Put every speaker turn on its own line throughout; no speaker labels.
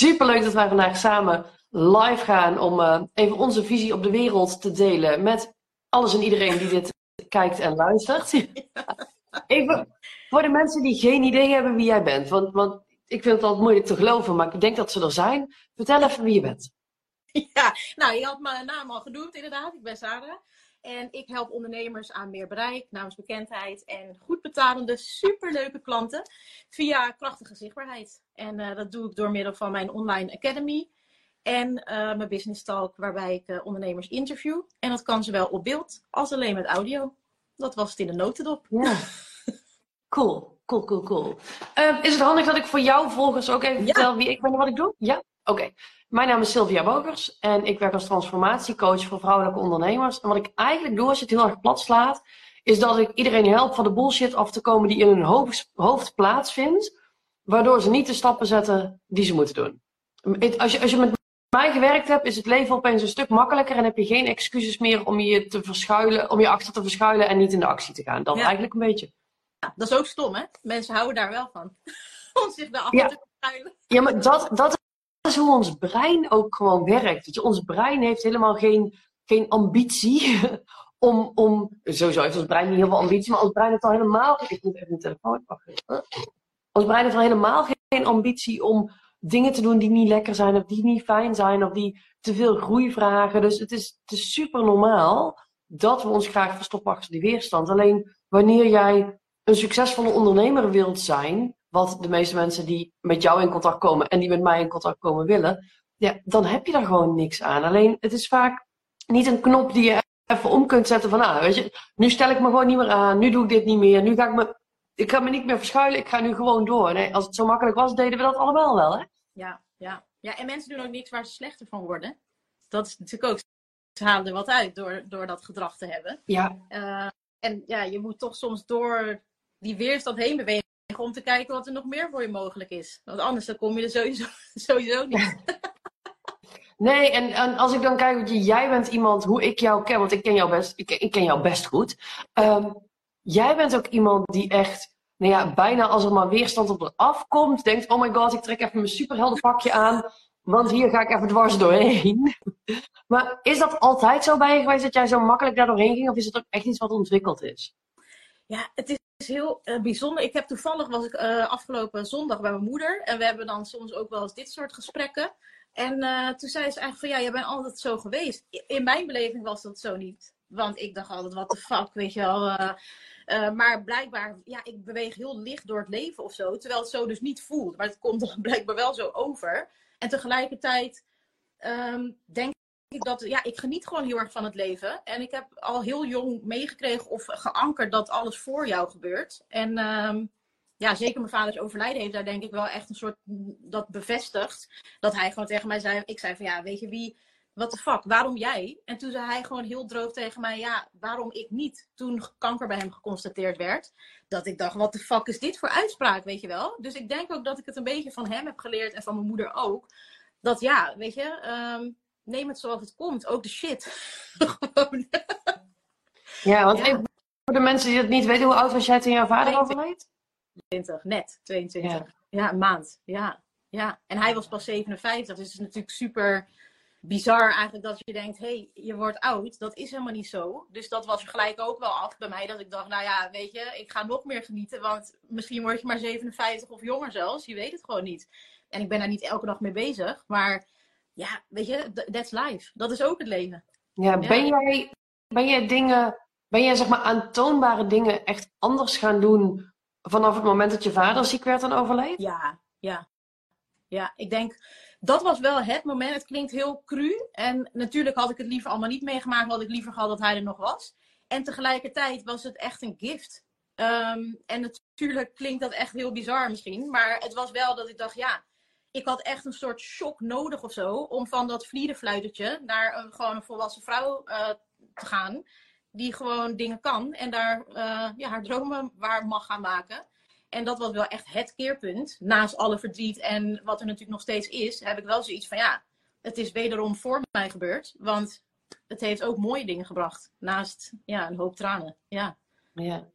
Superleuk dat wij vandaag samen live gaan om uh, even onze visie op de wereld te delen met alles en iedereen die dit kijkt en luistert. even voor de mensen die geen idee hebben wie jij bent, want, want ik vind het altijd moeilijk te geloven, maar ik denk dat ze er zijn. Vertel even wie je bent.
Ja, nou, je had mijn naam al genoemd, inderdaad. Ik ben Sarah. En ik help ondernemers aan meer bereik, naamsbekendheid en goed betalende, superleuke klanten via krachtige zichtbaarheid. En uh, dat doe ik door middel van mijn online academy en uh, mijn business talk, waarbij ik uh, ondernemers interview. En dat kan zowel op beeld als alleen met audio. Dat was het in de notendop.
Ja. Cool, cool, cool, cool. is het handig dat ik voor jou volgers ook even
Ja.
vertel wie ik ben en wat ik doe? Ja? Oké. Mijn naam is Sylvia Bogers en ik werk als transformatiecoach voor vrouwelijke ondernemers. En wat ik eigenlijk doe, als je het heel erg plat slaat, is dat ik iedereen help van de bullshit af te komen die in hun hoofd, hoofd plaatsvindt, waardoor ze niet de stappen zetten die ze moeten doen. Als je, als je met mij gewerkt hebt, is het leven opeens een stuk makkelijker en heb je geen excuses meer om je te verschuilen, om je achter te verschuilen en niet in de actie te gaan. Dat
Ja.
eigenlijk een beetje.
Dat is ook stom, hè? Mensen houden daar wel van. Om zich daar
Ja.
achter te schuilen.
Ja, maar dat, dat hoe ons brein ook gewoon werkt. Weet je, ons brein heeft helemaal geen, geen ambitie om, om... Sowieso heeft ons brein niet heel veel ambitie, maar ons brein heeft al helemaal... Ik moet even mijn telefoon pakken. Ons brein heeft al helemaal geen ambitie om dingen te doen die niet lekker zijn, of die niet fijn zijn, of die te veel groei vragen. Dus het is, het is super normaal dat we ons graag verstoppen achter die weerstand. Alleen wanneer jij een succesvolle ondernemer wilt zijn, wat de meeste mensen die met jou in contact komen en die met mij in contact komen willen, ja, dan heb je daar gewoon niks aan. Alleen het is vaak niet een knop die je even om kunt zetten van, ah, weet je, nu stel ik me gewoon niet meer aan, nu doe ik dit niet meer, nu ga ik me, ik ga me niet meer verschuilen, ik ga nu gewoon door. Nee, als het zo makkelijk was, deden we dat allemaal wel, hè?
Ja, ja. ja, en mensen doen ook niks waar ze slechter van worden. Dat is natuurlijk ook. Ze halen er wat uit door, door dat gedrag te hebben.
Ja,
Eh, en ja, je moet toch soms door die weerstand heen bewegen om te kijken wat er nog meer voor je mogelijk is. Want anders dan kom je er sowieso, sowieso niet.
Nee, en, en als ik dan kijk, jij bent iemand, hoe ik jou ken, want ik ken jou best, ik, ik ken jou best goed. Ehm, jij bent ook iemand die echt, nou ja, bijna als er maar weerstand op eraf komt, denkt, oh my god, ik trek even mijn superheldenpakje aan, want hier ga ik even dwars doorheen. maar is dat altijd zo bij je geweest, dat jij zo makkelijk daar doorheen ging, of is het ook echt iets wat ontwikkeld is?
Ja, het is heel eh, bijzonder. Ik heb toevallig was ik eh, afgelopen zondag bij mijn moeder. En we hebben dan soms ook wel eens dit soort gesprekken. En eh, toen zei ze eigenlijk van ja, jij bent altijd zo geweest. In mijn beleving was dat zo niet. Want ik dacht altijd, wat de fuck, weet je wel. maar blijkbaar, ja, ik beweeg heel licht door het leven of zo. Terwijl het zo dus niet voelt. Maar het komt dan blijkbaar wel zo over. En tegelijkertijd ehm, denk ik dat, ja, ik geniet gewoon heel erg van het leven. En ik heb al heel jong meegekregen of geankerd dat alles voor jou gebeurt. En ehm, ja, zeker mijn vaders overlijden heeft daar denk ik wel echt een soort dat bevestigd. Dat hij gewoon tegen mij zei, ik zei van ja, weet je wie, wat de fuck, waarom jij? En toen zei hij gewoon heel droog tegen mij, ja, waarom ik niet? Toen kanker bij hem geconstateerd werd. Dat ik dacht, wat de fuck is dit voor uitspraak, weet je wel? Dus ik denk ook dat ik het een beetje van hem heb geleerd en van mijn moeder ook. Dat ja, weet je, ehm, neem het zoals het komt. Ook de shit. Gewoon.
Ja, want
Ja.
even voor de mensen die het niet weten, hoe oud was jij toen jouw vader
22.
overleed?
20, net 22.
Ja.
Ja, een maand. Ja, ja. En hij was pas 57. Dus het is natuurlijk super bizar eigenlijk dat je denkt, hé, hey, je wordt oud. Dat is helemaal niet zo. Dus dat was gelijk ook wel af bij mij. Dat ik dacht, nou ja, weet je, ik ga nog meer genieten. Want misschien word je maar 57 of jonger zelfs. Je weet het gewoon niet. En ik ben daar niet elke dag mee bezig. Maar ja, weet je, th- that's life. Dat is ook het leven.
Ja,
Ja.
ben jij, ben jij dingen, ben jij zeg maar aantoonbare dingen echt anders gaan doen vanaf het moment dat je vader ziek werd en overleed?
Ja, ja. Ja, ik denk, dat was wel het moment. Het klinkt heel cru. En natuurlijk had ik het liever allemaal niet meegemaakt. Had ik liever gehad dat hij er nog was. En tegelijkertijd was het echt een gift. Ehm, en natuurlijk klinkt dat echt heel bizar misschien. Maar het was wel dat ik dacht, ja, ik had echt een soort shock nodig of zo. Om van dat vlierenfluitertje naar een, gewoon een volwassen vrouw eh, te gaan. Die gewoon dingen kan. En daar eh, ja, haar dromen waar mag gaan maken. En dat was wel echt het keerpunt. Naast alle verdriet en wat er natuurlijk nog steeds is, heb ik wel zoiets van ja, het is wederom voor mij gebeurd. Want het heeft ook mooie dingen gebracht. Naast ja, een hoop tranen. Ja.
Ja.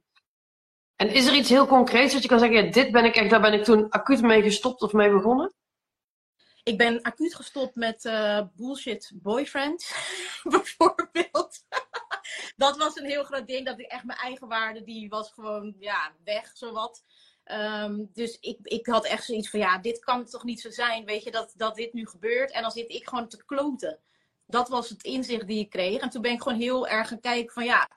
En is er iets heel concreets dat je kan zeggen, dit ben ik echt, daar ben ik toen acuut mee gestopt of mee begonnen?
Ik ben acuut gestopt met uh, bullshit boyfriend, bijvoorbeeld. dat was een heel groot ding, dat ik echt mijn eigen waarde, die was gewoon ja, weg, zowat. Um, dus ik, ik had echt zoiets van, ja, dit kan toch niet zo zijn, weet je, dat, dat dit nu gebeurt. En dan zit ik gewoon te kloten. Dat was het inzicht die ik kreeg. En toen ben ik gewoon heel erg gaan kijken van, ja,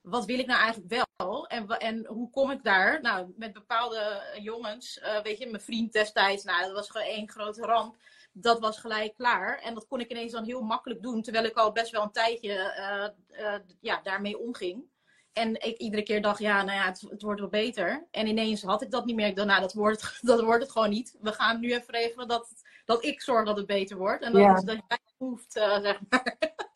wat wil ik nou eigenlijk wel? En, en hoe kom ik daar? Nou, met bepaalde jongens, uh, weet je, mijn vriend destijds, nou, dat was gewoon één grote ramp. Dat was gelijk klaar. En dat kon ik ineens dan heel makkelijk doen, terwijl ik al best wel een tijdje uh, uh, ja, daarmee omging. En ik iedere keer dacht, ja, nou ja, het, het, wordt wel beter. En ineens had ik dat niet meer. Ik dacht, nou, dat wordt, het, dat wordt het gewoon niet. We gaan nu even regelen dat, dat ik zorg dat het beter wordt. En dat, ja. dat jij hoeft, zeg maar.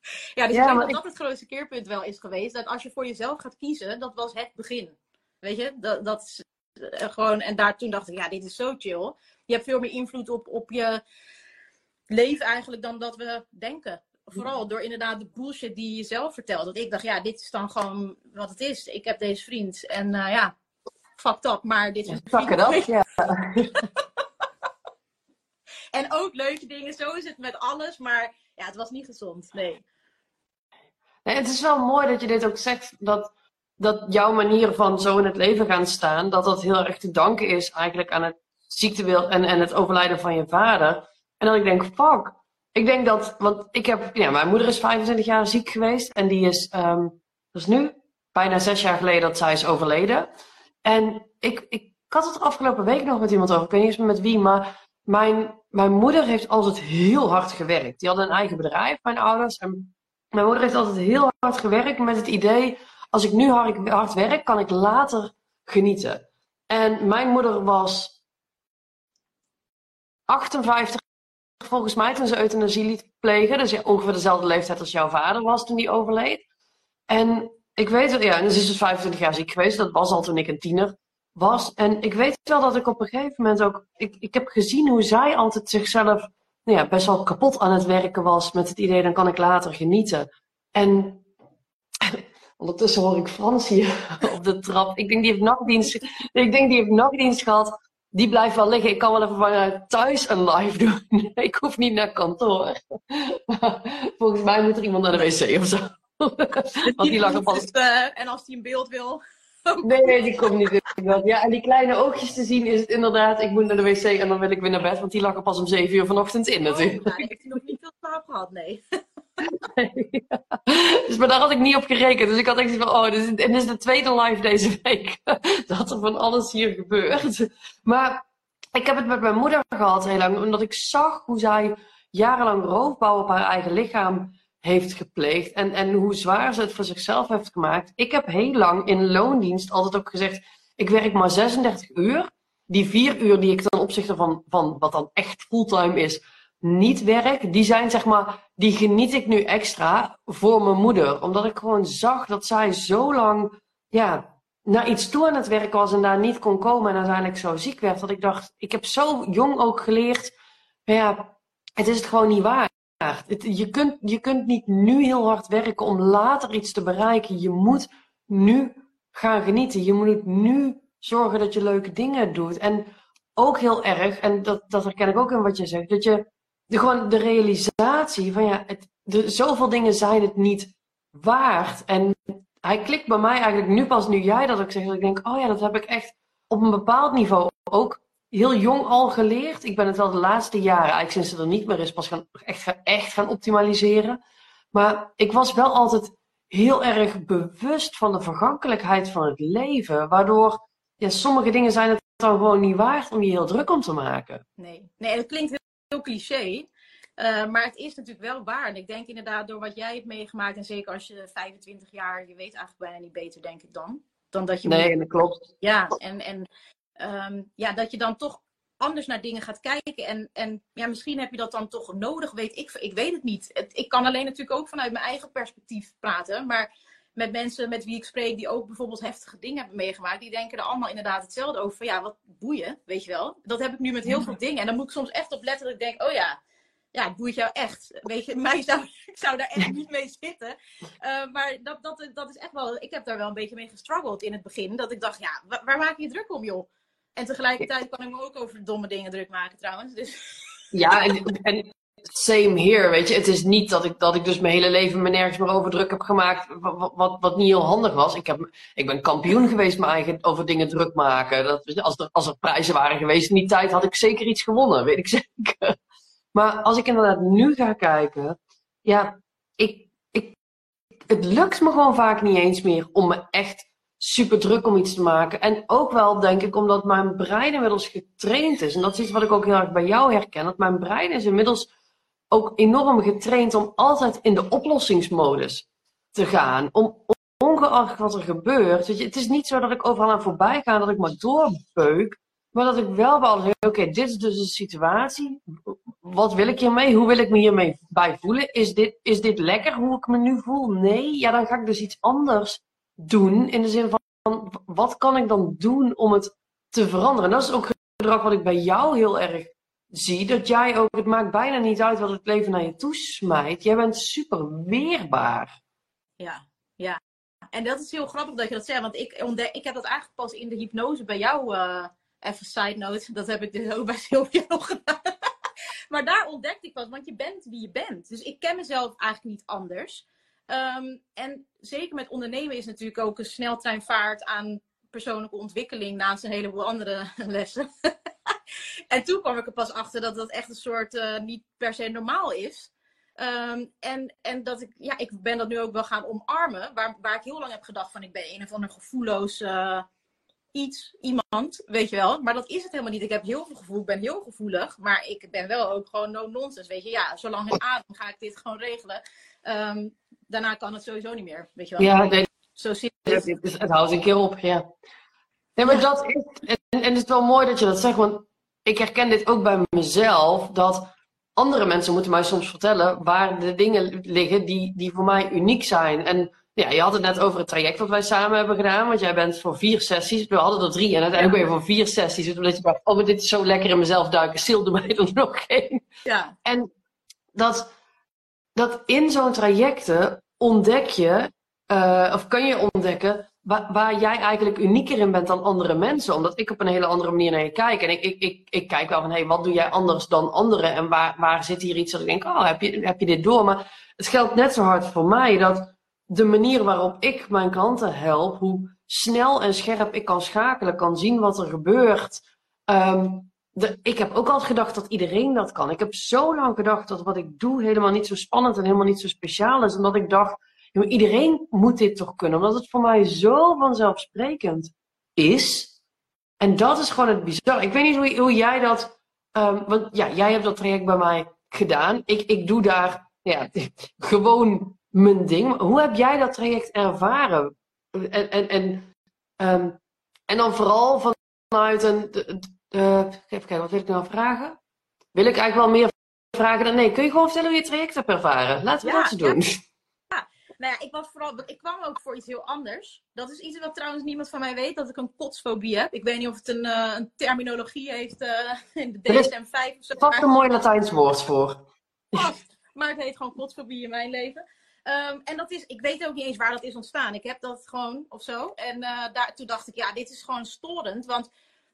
Ja, dus ja, ik denk dat dat het grootste keerpunt wel is geweest. Dat als je voor jezelf gaat kiezen, dat was het begin. Weet je, dat, dat uh, gewoon, en daar toen dacht ik, ja, dit is zo chill. Je hebt veel meer invloed op, op je leven eigenlijk dan dat we denken. Vooral door inderdaad de bullshit die je zelf vertelt. Dat ik dacht, ja, dit is dan gewoon wat het is. Ik heb deze vriend en uh, ja, fucked up, maar dit is...
Fuck it up, ja.
en ook leuke dingen, zo is het met alles, maar ja, het was niet gezond, nee.
Nee, het is wel mooi dat je dit ook zegt, dat, dat jouw manier van zo in het leven gaan staan, dat dat heel erg te danken is eigenlijk aan het ziektewil en, en het overlijden van je vader. En dat ik denk, fuck. Ik denk dat, want ik heb, ja, mijn moeder is 25 jaar ziek geweest en die is, um, dat is nu bijna zes jaar geleden dat zij is overleden. En ik, ik, had het afgelopen week nog met iemand over, ik weet niet eens met wie, maar mijn, mijn moeder heeft altijd heel hard gewerkt. Die had een eigen bedrijf, mijn ouders. En mijn moeder heeft altijd heel hard gewerkt met het idee, als ik nu hard, werk, kan ik later genieten. En mijn moeder was 58 volgens mij toen ze euthanasie liet plegen. Dus ongeveer dezelfde leeftijd als jouw vader was toen die overleed. En ik weet, ja, en ze is dus 25 jaar ziek geweest. Dat was al toen ik een tiener was. En ik weet wel dat ik op een gegeven moment ook, ik, ik heb gezien hoe zij altijd zichzelf nou ja, best wel kapot aan het werken was met het idee, dan kan ik later genieten. En ondertussen hoor ik Frans hier op de trap. Ik denk die heeft nachtdienst, ik denk die heeft nachtdienst gehad. Die blijft wel liggen. Ik kan wel even vanuit thuis een live doen. Ik hoef niet naar kantoor. Volgens mij moet er iemand naar de wc of zo.
Want die lag er pas. en als hij een beeld wil.
Nee, nee, die komt niet in. Ja, en die kleine oogjes te zien is het inderdaad, ik moet naar de wc en dan wil ik weer naar bed, want die lag er pas om 7 uur vanochtend in natuurlijk.
Oh, nou, heeft hij nog niet veel slaap gehad, nee.
nee Dus, maar daar had ik niet op gerekend. Dus ik had echt van, oh, dit is, dit is de tweede live deze week. dat er van alles hier gebeurt. Maar ik heb het met mijn moeder gehad heel lang, omdat ik zag hoe zij jarenlang roofbouw op haar eigen lichaam heeft gepleegd en, en hoe zwaar ze het voor zichzelf heeft gemaakt. Ik heb heel lang in loondienst altijd ook gezegd, ik werk maar 36 uur. Die vier uur die ik ten opzichte van, van wat dan echt fulltime is, niet werk, die zijn zeg maar, die geniet ik nu extra voor mijn moeder. Omdat ik gewoon zag dat zij zo lang, ja, naar iets toe aan het werken was en daar niet kon komen en uiteindelijk zo ziek werd. Dat ik dacht, ik heb zo jong ook geleerd, ja, het is het gewoon niet waar je, kunt, je kunt niet nu heel hard werken om later iets te bereiken. Je moet nu gaan genieten. Je moet nu zorgen dat je leuke dingen doet. En ook heel erg, en dat, dat herken ik ook in wat je zegt, dat je de, gewoon de realisatie van ja, het, zoveel dingen zijn het niet waard. En hij klikt bij mij eigenlijk nu pas nu jij dat ook zegt. Dat ik denk, oh ja, dat heb ik echt op een bepaald niveau ook heel jong al geleerd. Ik ben het wel de laatste jaren, eigenlijk sinds het er niet meer is, pas gaan, echt, echt gaan optimaliseren. Maar ik was wel altijd heel erg bewust van de vergankelijkheid van het leven. Waardoor ja, sommige dingen zijn het dan gewoon niet waard om je heel druk om te maken.
Nee, nee dat klinkt heel, heel cliché. Uh, maar het is natuurlijk wel waar. En ik denk inderdaad, door wat jij hebt meegemaakt, en zeker als je 25 jaar, je weet eigenlijk bijna niet beter, denk ik dan. Dan dat je
nee, dat klopt.
Ja, en, en um, ja, dat je dan toch anders naar dingen gaat kijken. En, en ja, misschien heb je dat dan toch nodig, weet ik. Ik weet het niet. Het, ik kan alleen natuurlijk ook vanuit mijn eigen perspectief praten. Maar met mensen met wie ik spreek, die ook bijvoorbeeld heftige dingen hebben meegemaakt, die denken er allemaal inderdaad hetzelfde over. Van, ja, wat boeien, weet je wel. Dat heb ik nu met heel veel dingen. En dan moet ik soms echt op letten dat ik denk, oh ja, ja, het boeit jou echt. Weet je, mij zou, ik zou daar echt niet mee zitten. Uh, maar dat, dat, dat is echt wel, ik heb daar wel een beetje mee gestruggeld in het begin. Dat ik dacht, ja, waar, waar maak je je druk om, joh? En tegelijkertijd kan ik me ook over domme dingen druk maken trouwens. Dus.
Ja, en, en same here, weet je. Het is niet dat ik, dat ik dus mijn hele leven me nergens meer over druk heb gemaakt, wat, wat, wat niet heel handig was. Ik, heb, ik ben kampioen geweest me eigen over dingen druk maken. Dat, als, er, als er prijzen waren geweest in die tijd, had ik zeker iets gewonnen, weet ik zeker. Maar als ik inderdaad nu ga kijken, ja, ik, ik, het lukt me gewoon vaak niet eens meer om me echt super druk om iets te maken. En ook wel, denk ik, omdat mijn brein inmiddels getraind is. En dat is iets wat ik ook heel erg bij jou herken. Dat mijn brein is inmiddels ook enorm getraind om altijd in de oplossingsmodus te gaan. Om, ongeacht wat er gebeurt. Weet je, het is niet zo dat ik overal aan voorbij ga, dat ik maar doorbeuk. Maar dat ik wel wel zeg, oké, dit is dus een situatie. Wat wil ik hiermee? Hoe wil ik me hiermee bij voelen? Is dit, is dit lekker hoe ik me nu voel? Nee, ja, dan ga ik dus iets anders doen. In de zin van, wat kan ik dan doen om het te veranderen? En dat is ook gedrag wat ik bij jou heel erg zie. Dat jij ook, het maakt bijna niet uit wat het leven naar je toe smijt. Jij bent super weerbaar.
Ja, ja. En dat is heel grappig dat je dat zegt. Want ik, ontdek, ik heb dat eigenlijk pas in de hypnose bij jou... Uh, even side note, dat heb ik dus ook bij Sylvia nog gedaan. maar daar ontdekte ik pas, want je bent wie je bent. Dus ik ken mezelf eigenlijk niet anders. Ehm, en zeker met ondernemen is natuurlijk ook een sneltreinvaart aan persoonlijke ontwikkeling naast een heleboel andere lessen. en toen kwam ik er pas achter dat dat echt een soort uh, niet per se normaal is. Um, en, en dat ik, ja, ik ben dat nu ook wel gaan omarmen, waar, waar ik heel lang heb gedacht van ik ben een of ander gevoelloos uh, iets, iemand, weet je wel. Maar dat is het helemaal niet. Ik heb heel veel gevoel, ik ben heel gevoelig, maar ik ben wel ook gewoon no nonsense, weet je. Ja, zolang het adem ga ik dit gewoon regelen. Um, daarna kan het sowieso niet meer. Weet je wel?
Ja, nee, Zo zit het. Het, het houdt een keer op, ja. Nee, maar dat is, en, en het is wel mooi dat je dat zegt, want ik herken dit ook bij mezelf, dat andere mensen moeten mij soms vertellen waar de dingen liggen die, die voor mij uniek zijn. En ja, je had het net over het traject wat wij samen hebben gedaan, want jij bent voor vier sessies, we hadden er drie en uiteindelijk ben je voor vier sessies, omdat je dacht, oh, maar dit is zo lekker in mezelf duiken, stil doe mij er nog geen.
Ja.
En dat, dat in zo'n trajecten ontdek je, uh, of kan je ontdekken, waar, jij eigenlijk unieker in bent dan andere mensen. Omdat ik op een hele andere manier naar je kijk. En ik, ik, ik, ik kijk wel van, hé, hey, wat doe jij anders dan anderen? En waar, waar zit hier iets dat ik denk, oh, heb je, heb je dit door? Maar het geldt net zo hard voor mij dat de manier waarop ik mijn klanten help, hoe snel en scherp ik kan schakelen, kan zien wat er gebeurt. Um, ik heb ook altijd gedacht dat iedereen dat kan. Ik heb zo lang gedacht dat wat ik doe helemaal niet zo spannend en helemaal niet zo speciaal is. Omdat ik dacht, iedereen moet dit toch kunnen. Omdat het voor mij zo vanzelfsprekend is. En dat is gewoon het bizar. Ik weet niet hoe, jij dat. Um, want ja, jij hebt dat traject bij mij gedaan. Ik, ik doe daar ja, gewoon mijn ding. Hoe heb jij dat traject ervaren? En, en, en, um, en dan vooral vanuit een uh, even kijken, wat wil ik nou vragen? Wil ik eigenlijk wel meer vragen dan nee? Kun je gewoon vertellen hoe je traject hebt ervaren? Laten we ja, dat eens doen.
Ja. Nou ja, ik, was vooral, ik kwam ook voor iets heel anders. Dat is iets wat trouwens niemand van mij weet, dat ik een kotsfobie heb. Ik weet niet of het een, uh, een terminologie heeft uh, in de DSM-5 of zo.
Er is een mooi Latijns woord voor.
Maar het heet gewoon kotsfobie in mijn leven. Um, en dat is, ik weet ook niet eens waar dat is ontstaan. Ik heb dat gewoon of zo. En daar, toen dacht ik, ja, dit is gewoon storend. Want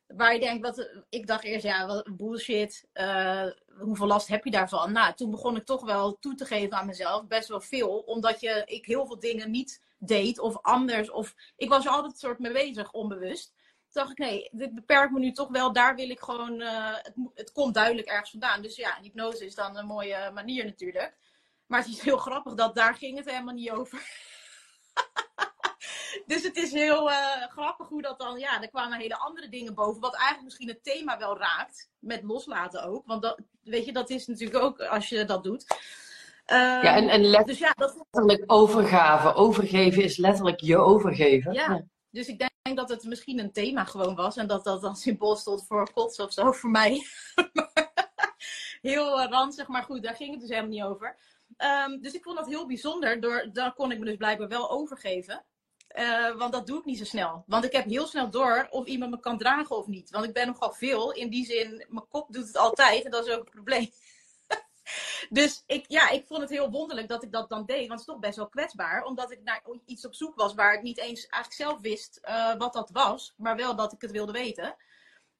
waar je denkt, wat, ik dacht eerst, ja, wat bullshit, uh, hoeveel last heb je daarvan? Nou, toen begon ik toch wel toe te geven aan mezelf, best wel veel, omdat je, ik heel veel dingen niet deed of anders, of ik was er altijd soort mee bezig, onbewust. Toen dacht ik, nee, dit beperkt me nu toch wel, daar wil ik gewoon, uh, het, het komt duidelijk ergens vandaan. Dus ja, hypnose is dan een mooie manier natuurlijk. Maar het is heel grappig dat daar ging het helemaal niet over. dus het is heel uh, grappig hoe dat dan, ja, er kwamen hele andere dingen boven. Wat eigenlijk misschien het thema wel raakt, met loslaten ook. Want dat, weet je, dat is natuurlijk ook als je dat doet.
Uh, ja, en, en letterlijk, dus ja, dat... letterlijk overgave. Overgeven is letterlijk je overgeven.
Ja, dus ik denk dat het misschien een thema gewoon was. En dat dat dan symbool stond voor kots of zo, voor mij. heel uh, ranzig, maar goed, daar ging het dus helemaal niet over. Um, dus ik vond dat heel bijzonder. Door, daar kon ik me dus blijkbaar wel overgeven. Uh, want dat doe ik niet zo snel. Want ik heb heel snel door of iemand me kan dragen of niet. Want ik ben nogal veel. In die zin, mijn kop doet het altijd. En dat is ook een probleem. dus ik, ja, ik vond het heel wonderlijk dat ik dat dan deed. Want het is toch best wel kwetsbaar. Omdat ik naar iets op zoek was waar ik niet eens eigenlijk zelf wist uh, wat dat was. Maar wel dat ik het wilde weten.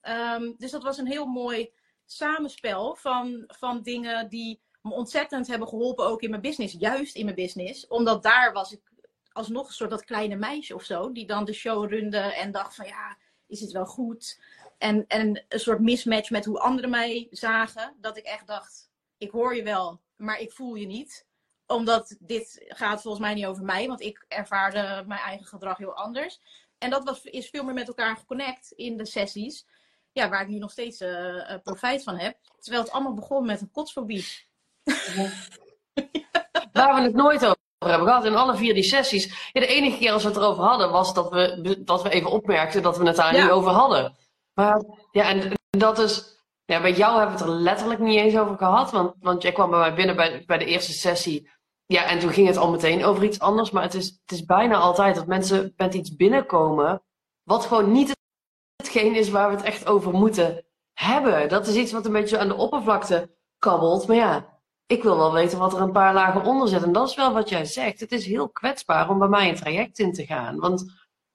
Um, dus dat was een heel mooi samenspel van, van dingen die me ontzettend hebben geholpen ook in mijn business. Juist in mijn business. Omdat daar was ik alsnog een soort dat kleine meisje of zo. Die dan de show runde en dacht van ja, is het wel goed? En, en een soort mismatch met hoe anderen mij zagen. Dat ik echt dacht, ik hoor je wel, maar ik voel je niet. Omdat dit gaat volgens mij niet over mij. Want ik ervaarde mijn eigen gedrag heel anders. En dat was, is veel meer met elkaar geconnect in de sessies. Ja, waar ik nu nog steeds uh, profijt van heb. Terwijl het allemaal begon met een kotsfobie.
Waar we het nooit hebben gehad in alle vier die sessies. Ja, de enige keer als we het erover hadden, was dat we, dat we even opmerkten dat we het daar niet over hadden. Maar ja, en dat is. Ja, bij jou hebben we het er letterlijk niet eens over gehad. Want, want jij kwam bij mij binnen bij, bij de eerste sessie. Ja, en toen ging het al meteen over iets anders. Maar het is, het is bijna altijd dat mensen met iets binnenkomen. wat gewoon niet hetgeen is waar we het echt over moeten hebben. Dat is iets wat een beetje aan de oppervlakte kabbelt. Maar ja, ik wil wel weten wat er een paar lagen onder zit. En dat is wel wat jij zegt. Het is heel kwetsbaar om bij mij een traject in te gaan. Want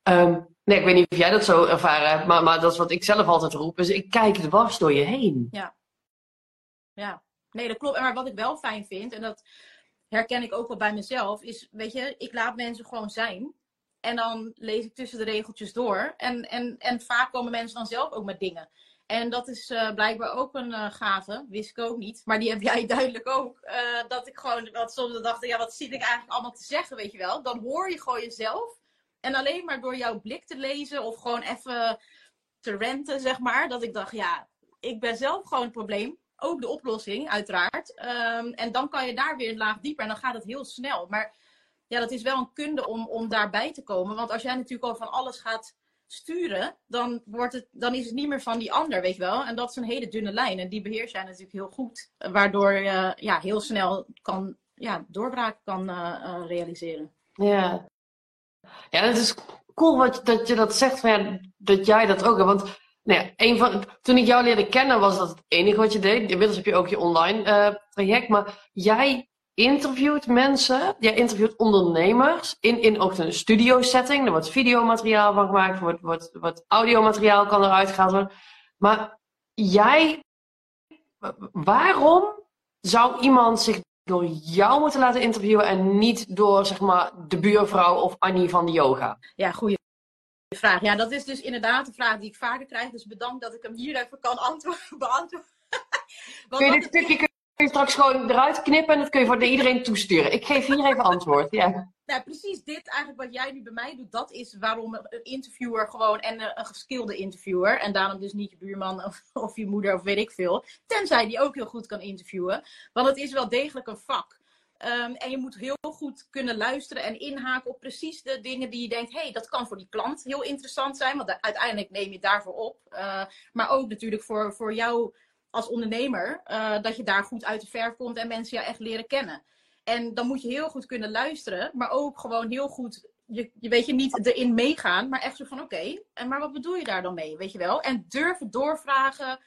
um, nee, ik weet niet of jij dat zo ervaren hebt, maar, maar dat is wat ik zelf altijd roep. Dus ik kijk dwars door je heen.
Ja. Ja. Nee, dat klopt. Maar wat ik wel fijn vind, en dat herken ik ook wel bij mezelf, is, weet je, ik laat mensen gewoon zijn. En dan lees ik tussen de regeltjes door. En, en, en vaak komen mensen dan zelf ook met dingen. En dat is uh, blijkbaar ook een uh, gave, wist ik ook niet. Maar die heb jij duidelijk ook. Uh, dat ik gewoon, wat soms dacht, ja, wat zit ik eigenlijk allemaal te zeggen, weet je wel. Dan hoor je gewoon jezelf. En alleen maar door jouw blik te lezen of gewoon even te renten, zeg maar. Dat ik dacht, ja, ik ben zelf gewoon het probleem. Ook de oplossing, uiteraard. Um, en dan kan je daar weer een laag dieper en dan gaat het heel snel. Maar ja, dat is wel een kunde om, om daarbij te komen. Want als jij natuurlijk al van alles gaat sturen, dan, wordt het, dan is het niet meer van die ander, weet je wel. En dat is een hele dunne lijn. En die beheers jij natuurlijk heel goed. Waardoor je ja, heel snel kan, ja, doorbraak kan uh, uh, realiseren.
Ja. Ja, het is cool wat, dat je dat zegt, van, ja, dat jij dat ook. Want nou ja, een van, toen ik jou leerde kennen was dat het enige wat je deed. Inmiddels heb je ook je online traject. Maar jij interviewt mensen, jij interviewt ondernemers in, in ook een studio setting. Er wordt videomateriaal van gemaakt, er wordt, wordt, wordt audiomateriaal kan eruit gehaald worden. Maar jij, waarom zou iemand zich door jou moeten laten interviewen en niet door zeg maar de buurvrouw of Annie van de yoga?
Ja, goede vraag. Ja, dat is dus inderdaad een vraag die ik vaker krijg. Dus bedankt dat ik hem hier even kan beantwoorden.
Kun je dit stukje je straks gewoon eruit knippen en dat kun je voor iedereen toesturen. Ik geef hier even antwoord. Ja.
Nou, precies dit eigenlijk wat jij nu bij mij doet, dat is waarom een interviewer gewoon en een geskilde interviewer, en daarom dus niet je buurman of, of je moeder of weet ik veel, tenzij die ook heel goed kan interviewen. Want het is wel degelijk een vak. Um, en je moet heel goed kunnen luisteren en inhaken op precies de dingen die je denkt, hé, hey, dat kan voor die klant heel interessant zijn, want uiteindelijk neem je daarvoor op. Uh, maar ook natuurlijk voor, voor jou als ondernemer, uh, dat je daar goed uit de verf komt en mensen jou echt leren kennen. En dan moet je heel goed kunnen luisteren, maar ook gewoon heel goed, je, je weet je, niet erin meegaan, maar echt zo van oké, en maar wat bedoel je daar dan mee, weet je wel? En durven doorvragen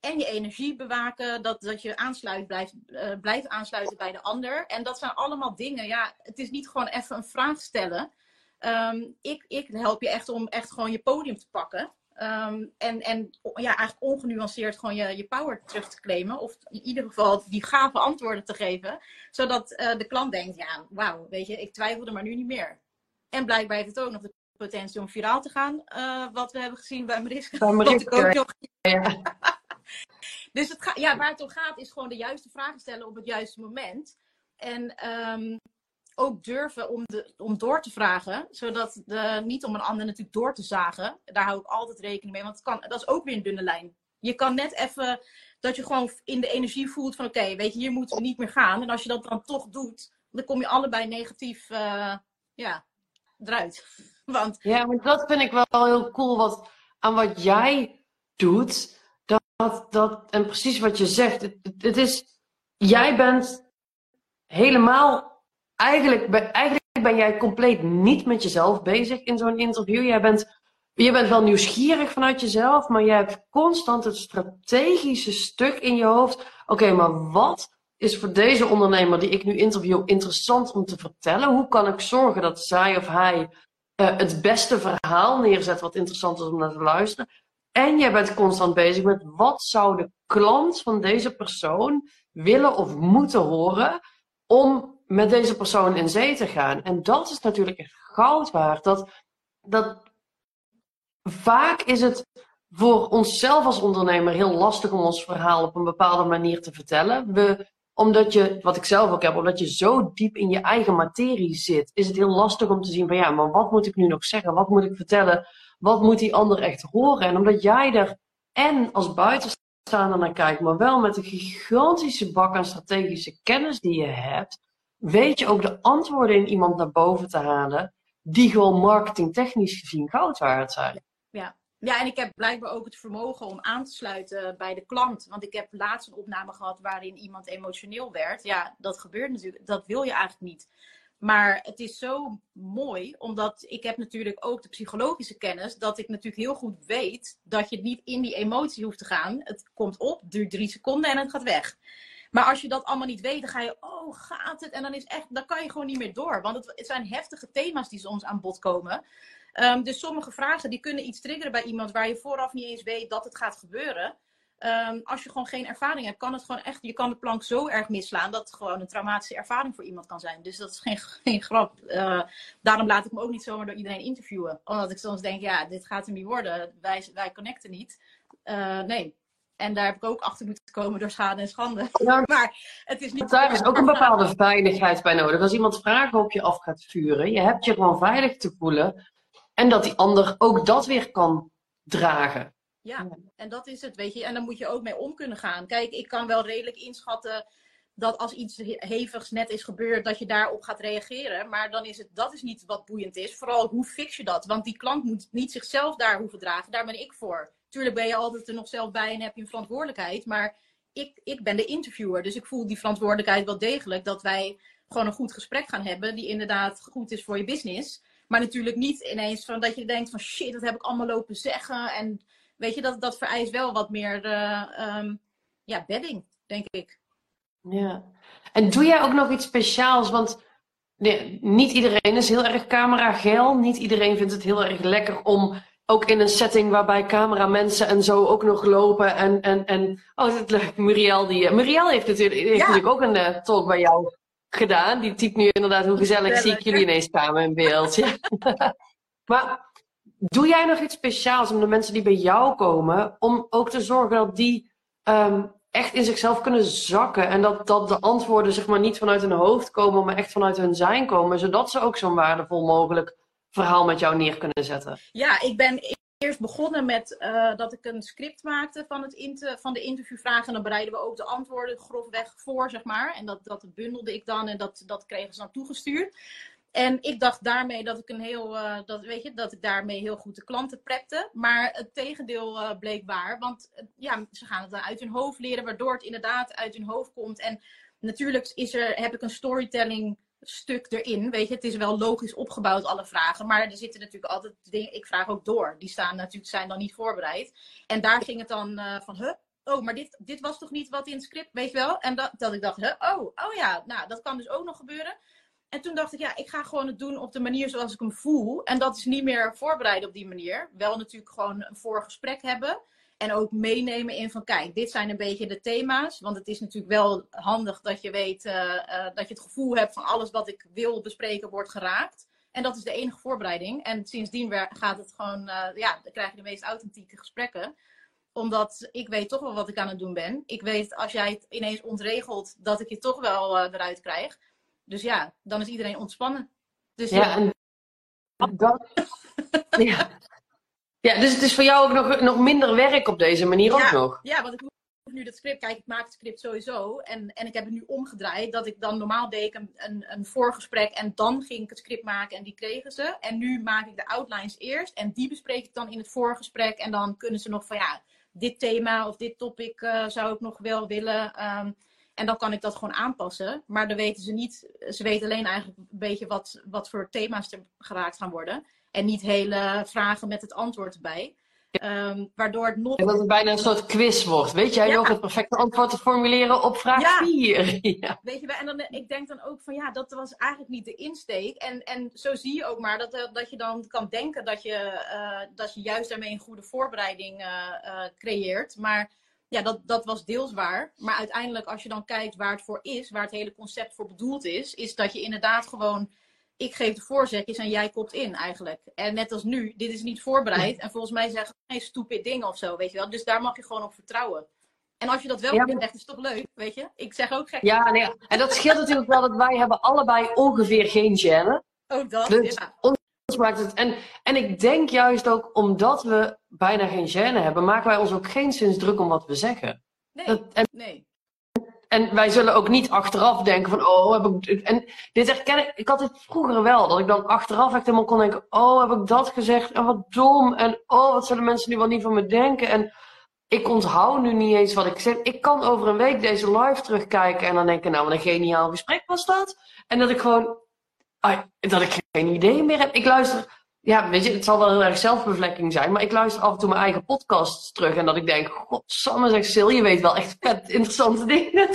en je energie bewaken, dat, dat je aansluit, blijft, uh, blijft aansluiten bij de ander. En dat zijn allemaal dingen, ja, het is niet gewoon even een vraag stellen. Um, ik, ik help je echt om echt gewoon je podium te pakken. Um, en, en ja, eigenlijk ongenuanceerd gewoon je, je power terug te claimen. Of in ieder geval die gave antwoorden te geven. Zodat uh, de klant denkt, ja, wauw, weet je, ik twijfelde maar nu niet meer. En blijkbaar heeft het ook nog de potentie om viraal te gaan. Uh, wat we hebben gezien bij Mariska. Bij Mariska, nog... ja. dus het ja, waar het om gaat is gewoon de juiste vragen stellen op het juiste moment. En um, ook durven om, de, om door te vragen. Zodat de, niet om een ander natuurlijk door te zagen. Daar hou ik altijd rekening mee. Want kan, dat is ook weer een dunne lijn. Je kan net even dat je gewoon in de energie voelt van oké, weet je, hier moeten we niet meer gaan. En als je dat dan toch doet, dan kom je allebei negatief uh, ja, eruit. Want...
Ja, maar dat vind ik wel heel cool wat, aan wat jij doet. Dat, dat, en precies wat je zegt. Het, het is, jij bent helemaal eigenlijk, ben, eigenlijk ben jij compleet niet met jezelf bezig in zo'n interview. Jij bent, je bent wel nieuwsgierig vanuit jezelf, maar jij hebt constant het strategische stuk in je hoofd. Oké, maar wat is voor deze ondernemer die ik nu interview interessant om te vertellen? Hoe kan ik zorgen dat zij of hij uh, het beste verhaal neerzet wat interessant is om naar te luisteren? En jij bent constant bezig met wat zou de klant van deze persoon willen of moeten horen om met deze persoon in zee te gaan. En dat is natuurlijk echt goud waard. Dat, dat vaak is het voor onszelf als ondernemer heel lastig om ons verhaal op een bepaalde manier te vertellen. We, omdat je, wat ik zelf ook heb, omdat je zo diep in je eigen materie zit, is het heel lastig om te zien van ja, maar wat moet ik nu nog zeggen? Wat moet ik vertellen? Wat moet die ander echt horen? En omdat jij er en als buitenstaander naar kijkt, maar wel met een gigantische bak aan strategische kennis die je hebt, weet je ook de antwoorden in iemand naar boven te halen, die gewoon marketingtechnisch gezien goud waard zijn.
Ja. Ja, en ik heb blijkbaar ook het vermogen om aan te sluiten bij de klant. Want ik heb laatst een opname gehad waarin iemand emotioneel werd. Ja, dat gebeurt natuurlijk. Dat wil je eigenlijk niet. Maar het is zo mooi, omdat ik heb natuurlijk ook de psychologische kennis, dat ik natuurlijk heel goed weet dat je niet in die emotie hoeft te gaan. Het komt op, duurt drie seconden en het gaat weg. Maar als je dat allemaal niet weet, dan ga je, oh, gaat het? En dan is echt, dan kan je gewoon niet meer door. Want het, zijn heftige thema's die soms aan bod komen. Um, dus sommige vragen die kunnen iets triggeren bij iemand waar je vooraf niet eens weet dat het gaat gebeuren. Um, als je gewoon geen ervaring hebt, kan het gewoon echt, je kan de plank zo erg misslaan dat het gewoon een traumatische ervaring voor iemand kan zijn. Dus dat is geen, geen grap. Uh, daarom laat ik me ook niet zomaar door iedereen interviewen. Omdat ik soms denk, ja, dit gaat hem niet worden. Wij, wij connecten niet. Uh, nee, en daar heb ik ook achter moeten komen door schade en schande. Ja, maar het is niet.
Daar is ook een bepaalde veiligheid bij nodig. Als iemand vragen op je af gaat vuren, je hebt je gewoon veilig te voelen. En dat die ander ook dat weer kan dragen.
Ja, en dat is het, weet je. En dan moet je ook mee om kunnen gaan. Kijk, ik kan wel redelijk inschatten dat als iets hevigs net is gebeurd, dat je daarop gaat reageren. Maar dan is het, dat is niet wat boeiend is. Vooral, hoe fix je dat? Want die klant moet niet zichzelf daar hoeven dragen. Daar ben ik voor. Tuurlijk ben je altijd er nog zelf bij en heb je een verantwoordelijkheid. Maar ik, ik ben de interviewer. Dus ik voel die verantwoordelijkheid wel degelijk. Dat wij gewoon een goed gesprek gaan hebben. Die inderdaad goed is voor je business. Maar natuurlijk niet ineens van dat je denkt van shit, dat heb ik allemaal lopen zeggen. En weet je, dat, dat vereist wel wat meer uh, ja, bedding, denk ik.
Ja. En doe jij ook nog iets speciaals? Want niet iedereen is heel erg camera Niet iedereen vindt het heel erg lekker om ook in een setting waarbij cameramensen en zo ook nog lopen. En, en, en oh, het leuk. Muriel, die, Muriel heeft natuurlijk, heeft natuurlijk ook een uh, talk bij jou gedaan. Die typt nu inderdaad hoe gezellig zie ik jullie ineens samen in beeld. maar doe jij nog iets speciaals om de mensen die bij jou komen, om ook te zorgen dat die um, echt in zichzelf kunnen zakken en dat, dat de antwoorden zeg maar niet vanuit hun hoofd komen, maar echt vanuit hun zijn komen, zodat ze ook zo'n waardevol mogelijk verhaal met jou neer kunnen zetten?
Ja, ik ben eerst begonnen met uh, dat ik een script maakte van, het van de interviewvragen. En dan bereiden we ook de antwoorden grofweg voor, zeg maar. En dat, dat bundelde ik dan en dat, dat kregen ze dan toegestuurd. En ik dacht daarmee dat ik een heel, uh, dat, weet je, dat ik daarmee heel goed de klanten prepte. Maar het tegendeel uh, bleek waar. Want ja, ze gaan het dan uit hun hoofd leren, waardoor het inderdaad uit hun hoofd komt. En natuurlijk is er, heb ik een storytelling stuk erin. Weet je, het is wel logisch opgebouwd, alle vragen. Maar er zitten natuurlijk altijd dingen. Ik vraag ook door. Die staan natuurlijk, zijn dan niet voorbereid. En daar ging het dan uh, van, huh? Oh, maar dit, dit was toch niet wat in het script, weet je wel? En dat, dat ik dacht, huh? oh, oh ja, nou, dat kan dus ook nog gebeuren. En toen dacht ik, ja, ik ga gewoon het doen op de manier zoals ik hem voel. En dat is niet meer voorbereiden op die manier. Wel natuurlijk gewoon een voorgesprek hebben. En ook meenemen in van kijk, dit zijn een beetje de thema's. Want het is natuurlijk wel handig dat je weet uh, uh, dat je het gevoel hebt van alles wat ik wil bespreken wordt geraakt. En dat is de enige voorbereiding. En sindsdien gaat het gewoon, uh, ja, dan krijg je de meest authentieke gesprekken. Omdat ik weet toch wel wat ik aan het doen ben. Ik weet als jij het ineens ontregelt, dat ik je toch wel eruit krijg. Dus ja, dan is iedereen ontspannen. Dus ja, ja.
En dat, ja. Ja, dus het is voor jou ook nog, nog minder werk op deze manier
ja,
ook nog.
Ja, want ik hoef nu dat script, kijk, ik maak het script sowieso. En, en ik heb het nu omgedraaid. Dat ik dan normaal deed ik een, een, een voorgesprek en dan ging ik het script maken en die kregen ze. En nu maak ik de outlines eerst en die bespreek ik dan in het voorgesprek. En dan kunnen ze nog van ja, dit thema of dit topic uh, zou ik nog wel willen. Um, en dan kan ik dat gewoon aanpassen. Maar dan weten ze niet, ze weten alleen eigenlijk een beetje wat, wat voor thema's er geraakt gaan worden. En niet hele vragen met het antwoord erbij. Um, waardoor het nog.
En dat het bijna een soort quiz wordt. Weet jij nog het perfecte antwoord te formuleren op vraag 4?
Ja. Weet je, en dan, ik denk dan ook van ja, dat was eigenlijk niet de insteek. En, en zo zie je ook maar dat, eh, dat je dan kan denken dat je, uh, dat je juist daarmee een goede voorbereiding uh, creëert. Maar ja, dat, dat was deels waar. Maar uiteindelijk, als je dan kijkt waar het voor is, waar het hele concept voor bedoeld is, is dat je inderdaad gewoon ik geef de voorzetjes en jij kopt in eigenlijk. En net als nu, dit is niet voorbereid. En volgens mij zeggen geen stupid dingen of zo, weet je wel. Dus daar mag je gewoon op vertrouwen. En als je dat wel ja, vindt, is het toch leuk, weet je? Ik zeg ook gek.
Ja, nee, en dat scheelt natuurlijk wel dat wij hebben allebei ongeveer geen gêne.
Oh, dat, dus ja.
Ons maakt het... En, en ik denk juist ook, omdat we bijna geen gêne hebben, maken wij ons ook geen zins druk om wat we zeggen.
Nee, dat, en, nee
en wij zullen ook niet achteraf denken van, oh, heb ik... En dit herken ik, ik had het vroeger wel, dat ik dan achteraf echt helemaal kon denken, oh, heb ik dat gezegd? En wat dom. En oh, wat zullen mensen nu wel niet van me denken? En ik onthoud nu niet eens wat ik zeg. Ik kan over een week deze live terugkijken en dan denken, nou, wat een geniaal gesprek was dat. En dat ik gewoon, dat ik geen idee meer heb. Ik luister ja, weet je, het zal wel heel erg zelfbevlekking zijn, maar ik luister af en toe mijn eigen podcasts terug en dat ik denk, godsamme zegt Sil, je weet wel echt vet interessante dingen.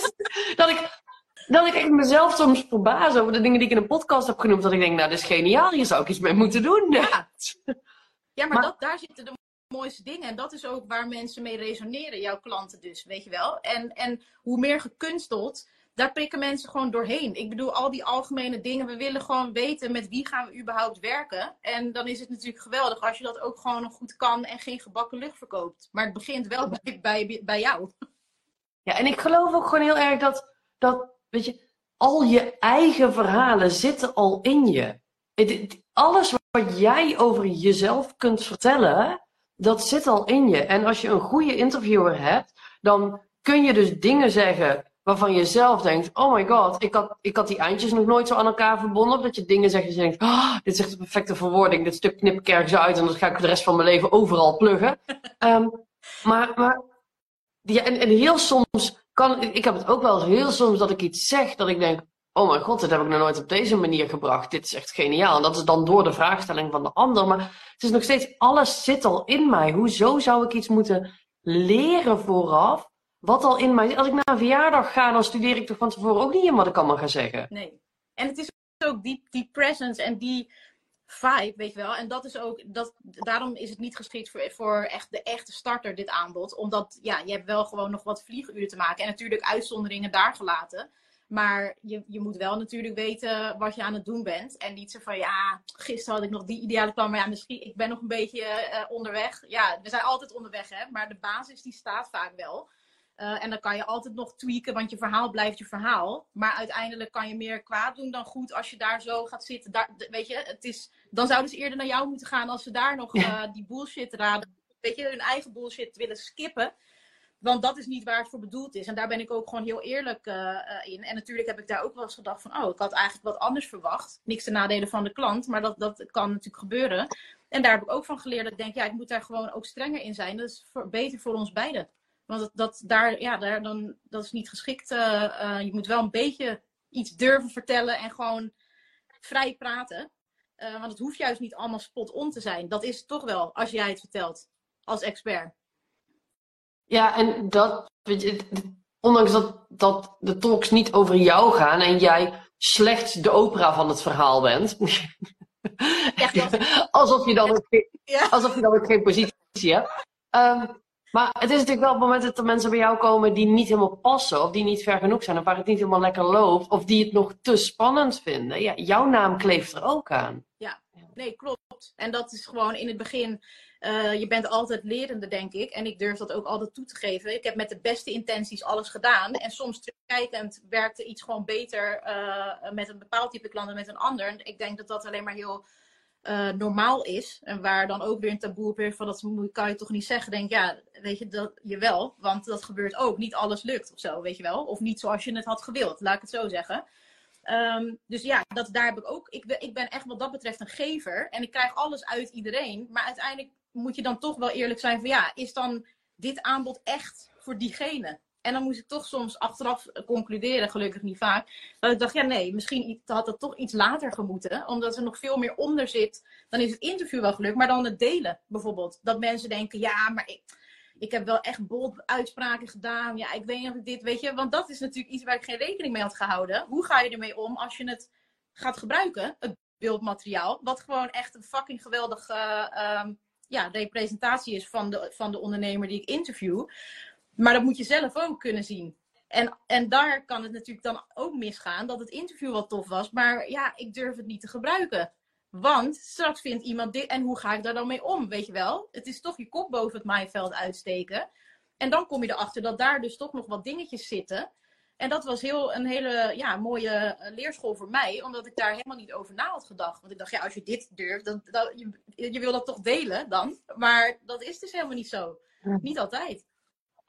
dat ik, dat ik echt mezelf soms verbaas over de dingen die ik in een podcast heb genoemd, dat ik denk, nou, dat is geniaal, hier zou ik iets mee moeten doen.
Ja, ja maar, Dat, daar zitten de mooiste dingen en dat is ook waar mensen mee resoneren, jouw klanten dus, weet je wel. En, en hoe meer gekunsteld, daar prikken mensen gewoon doorheen. Ik bedoel, al die algemene dingen. We willen gewoon weten met wie gaan we überhaupt werken. En dan is het natuurlijk geweldig als je dat ook gewoon goed kan en geen gebakken lucht verkoopt. Maar het begint wel bij, bij, bij jou.
Ja, en ik geloof ook gewoon heel erg dat, dat, weet je, al je eigen verhalen zitten al in je. Alles wat jij over jezelf kunt vertellen, dat zit al in je. En als je een goede interviewer hebt, dan kun je dus dingen zeggen waarvan je zelf denkt: oh my god, ik had, ik had die eindjes nog nooit zo aan elkaar verbonden. Of dat je dingen zegt en je denkt: oh, dit is echt de perfecte verwoording. Dit stuk knip ik ergens uit en dat ga ik de rest van mijn leven overal pluggen. um, maar, maar ja, en, en heel soms kan ik heb het ook wel heel soms dat ik iets zeg dat ik denk: oh mijn god, dit heb ik nog nooit op deze manier gebracht. Dit is echt geniaal. En dat is dan door de vraagstelling van de ander. Maar het is nog steeds, alles zit al in mij. Hoezo zou ik iets moeten leren vooraf? Wat al in mij. Als ik naar een verjaardag ga, dan studeer ik toch van tevoren ook niet in wat ik allemaal ga zeggen.
Nee. En het is ook die, die presence en die vibe, weet je wel. En dat is ook, dat, daarom is het niet geschikt voor, voor echt de echte starter, dit aanbod. Omdat, ja, je hebt wel gewoon nog wat vlieguren te maken. En natuurlijk uitzonderingen daar gelaten. Maar je, je moet wel natuurlijk weten wat je aan het doen bent. En niet zo van, ja, gisteren had ik nog die ideale plan. Maar ja, misschien, ik ben nog een beetje uh, onderweg. Ja, we zijn altijd onderweg, hè. Maar de basis, die staat vaak wel. Uh, en dan kan je altijd nog tweaken, want je verhaal blijft je verhaal. Maar uiteindelijk kan je meer kwaad doen dan goed als je daar zo gaat zitten. Daar, weet je, het is, dan zouden ze eerder naar jou moeten gaan als ze daar nog uh, die bullshit raden. Weet je, hun eigen bullshit willen skippen. Want dat is niet waar het voor bedoeld is. En daar ben ik ook gewoon heel eerlijk uh, in. En natuurlijk heb ik daar ook wel eens gedacht van... oh, ik had eigenlijk wat anders verwacht. Niks te nadelen van de klant, maar dat, dat kan natuurlijk gebeuren. En daar heb ik ook van geleerd dat ik denk... ja, ik moet daar gewoon ook strenger in zijn. Dat is voor, beter voor ons beiden. Want dat, dat, daar, ja, daar, dan, dat is niet geschikt. Uh, uh, je moet wel een beetje iets durven vertellen en gewoon vrij praten. Uh, want het hoeft juist niet allemaal spot-on te zijn. Dat is het toch wel, als jij het vertelt, als expert.
Ja, en dat, weet je, ondanks dat, dat de talks niet over jou gaan en jij slechts de opera van het verhaal bent. alsof, je dan ook, alsof je dan ook geen positie hebt. Um, maar het is natuurlijk wel op het moment dat er mensen bij jou komen die niet helemaal passen, of die niet ver genoeg zijn, of waar het niet helemaal lekker loopt, of die het nog te spannend vinden. Ja, jouw naam kleeft er ook aan.
Ja, nee, klopt. En dat is gewoon in het begin, uh, je bent altijd lerende, denk ik. En ik durf dat ook altijd toe te geven. Ik heb met de beste intenties alles gedaan. En soms terugkijkend werkte iets gewoon beter uh, met een bepaald type klant dan met een ander. ik denk dat dat alleen maar heel uh, normaal is. En waar dan ook weer een taboe op is van dat kan je toch niet zeggen. Denk ja, weet je, dat je wel. Want dat gebeurt ook. Niet alles lukt of zo, weet je wel. Of niet zoals je het had gewild, laat ik het zo zeggen. Um, dus ja, dat, daar heb ik ook. Ik, ik ben echt wat dat betreft een gever. En ik krijg alles uit iedereen. Maar uiteindelijk moet je dan toch wel eerlijk zijn van ja, is dan dit aanbod echt voor diegene? En dan moest ik toch soms achteraf concluderen, gelukkig niet vaak, dat ik dacht, ja nee, misschien had dat toch iets later gemoeten, omdat er nog veel meer onder zit. Dan is het interview wel gelukt, maar dan het delen bijvoorbeeld. Dat mensen denken, ja, maar ik, ik heb wel echt bold uitspraken gedaan. Ja, ik weet ik dit, weet je. Want dat is natuurlijk iets waar ik geen rekening mee had gehouden. Hoe ga je ermee om als je het gaat gebruiken, het beeldmateriaal, wat gewoon echt een fucking geweldige ehm, ja, representatie is van de, van de ondernemer die ik interview. Maar dat moet je zelf ook kunnen zien. En, en daar kan het natuurlijk dan ook misgaan dat het interview wel tof was, maar ja, ik durf het niet te gebruiken. Want straks vindt iemand dit en hoe ga ik daar dan mee om, weet je wel? Het is toch je kop boven het maaiveld uitsteken. En dan kom je erachter dat daar dus toch nog wat dingetjes zitten. En dat was heel, een hele ja, mooie eh, leerschool voor mij, omdat ik daar helemaal niet over na had gedacht. Want ik dacht, ja, als je dit durft, dan, dan je, je wil dat toch delen dan. Maar dat is dus helemaal niet zo. Niet altijd.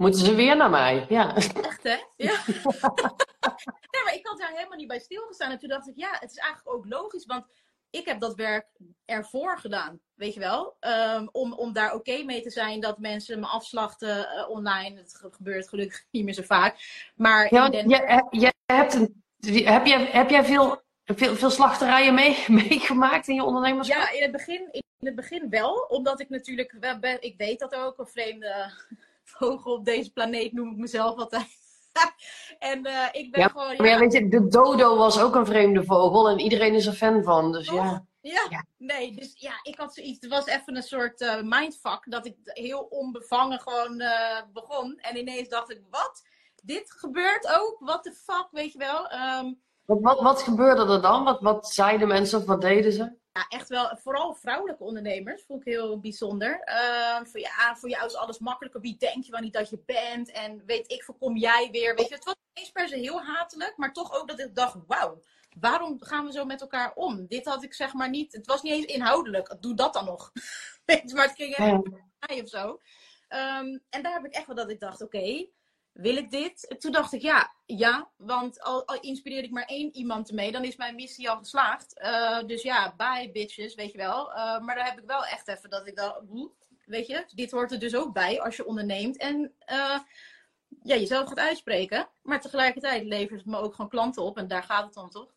Moeten ze weer naar mij? Ja.
Echt, hè? Ja. nee, maar ik had daar helemaal niet bij stilgestaan. En toen dacht ik, ja, het is eigenlijk ook logisch. Want ik heb dat werk ervoor gedaan, weet je wel. Um, om, om daar oké mee te zijn dat mensen me afslachten uh, online. Het gebeurt gelukkig niet meer zo vaak. Maar
ja, den... je, je, hebt een, heb, jij, heb jij veel, veel, veel slachterijen mee, meegemaakt in je ondernemerschap?
Ja, in het, begin, in het begin wel. Omdat ik natuurlijk, ben, ik weet dat ook, een vreemde vogel op deze planeet noem ik mezelf altijd. en uh, ik ben
ja,
gewoon.
Maar ja, weet je, de dodo was ook een vreemde vogel en iedereen is er fan van. Dus ja.
ja. Ja, nee, dus ja, ik had zoiets. Het was even een soort uh, mindfuck dat ik heel onbevangen gewoon uh, begon. En ineens dacht ik: wat? Dit gebeurt ook? What the fuck, weet je wel? Um,
wat, wat, wat gebeurde er dan? Wat, wat zeiden mensen of wat deden ze?
Ja, echt wel. Vooral vrouwelijke ondernemers vond ik heel bijzonder. Uh, voor, ja, voor jou is alles makkelijker. Wie denk je wel niet dat je bent? En weet ik, voorkom jij weer? Weet je, het was niet eens per se heel hatelijk, maar toch ook dat ik dacht: wauw, waarom gaan we zo met elkaar om? Dit had ik zeg maar niet. Het was niet eens inhoudelijk. Doe dat dan nog. maar het ging echt mij of zo. Um, en daar heb ik echt wel dat ik dacht: oké. Okay, wil ik dit? Toen dacht ik ja, ja, want al, inspireer ik maar één iemand ermee, dan is mijn missie al geslaagd. Uh, dus ja, bye bitches, weet je wel. Uh, maar daar heb ik wel echt even dat ik dacht, weet je, dit hoort er dus ook bij als je onderneemt. En uh, ja, jezelf gaat uitspreken, maar tegelijkertijd levert het me ook gewoon klanten op en daar gaat het dan toch?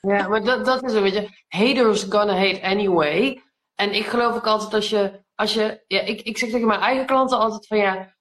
Ja, maar dat, dat is een beetje, haters gonna hate anyway. En ik geloof ook altijd als je, als je, ja, ik, ik zeg tegen mijn eigen klanten altijd van ja,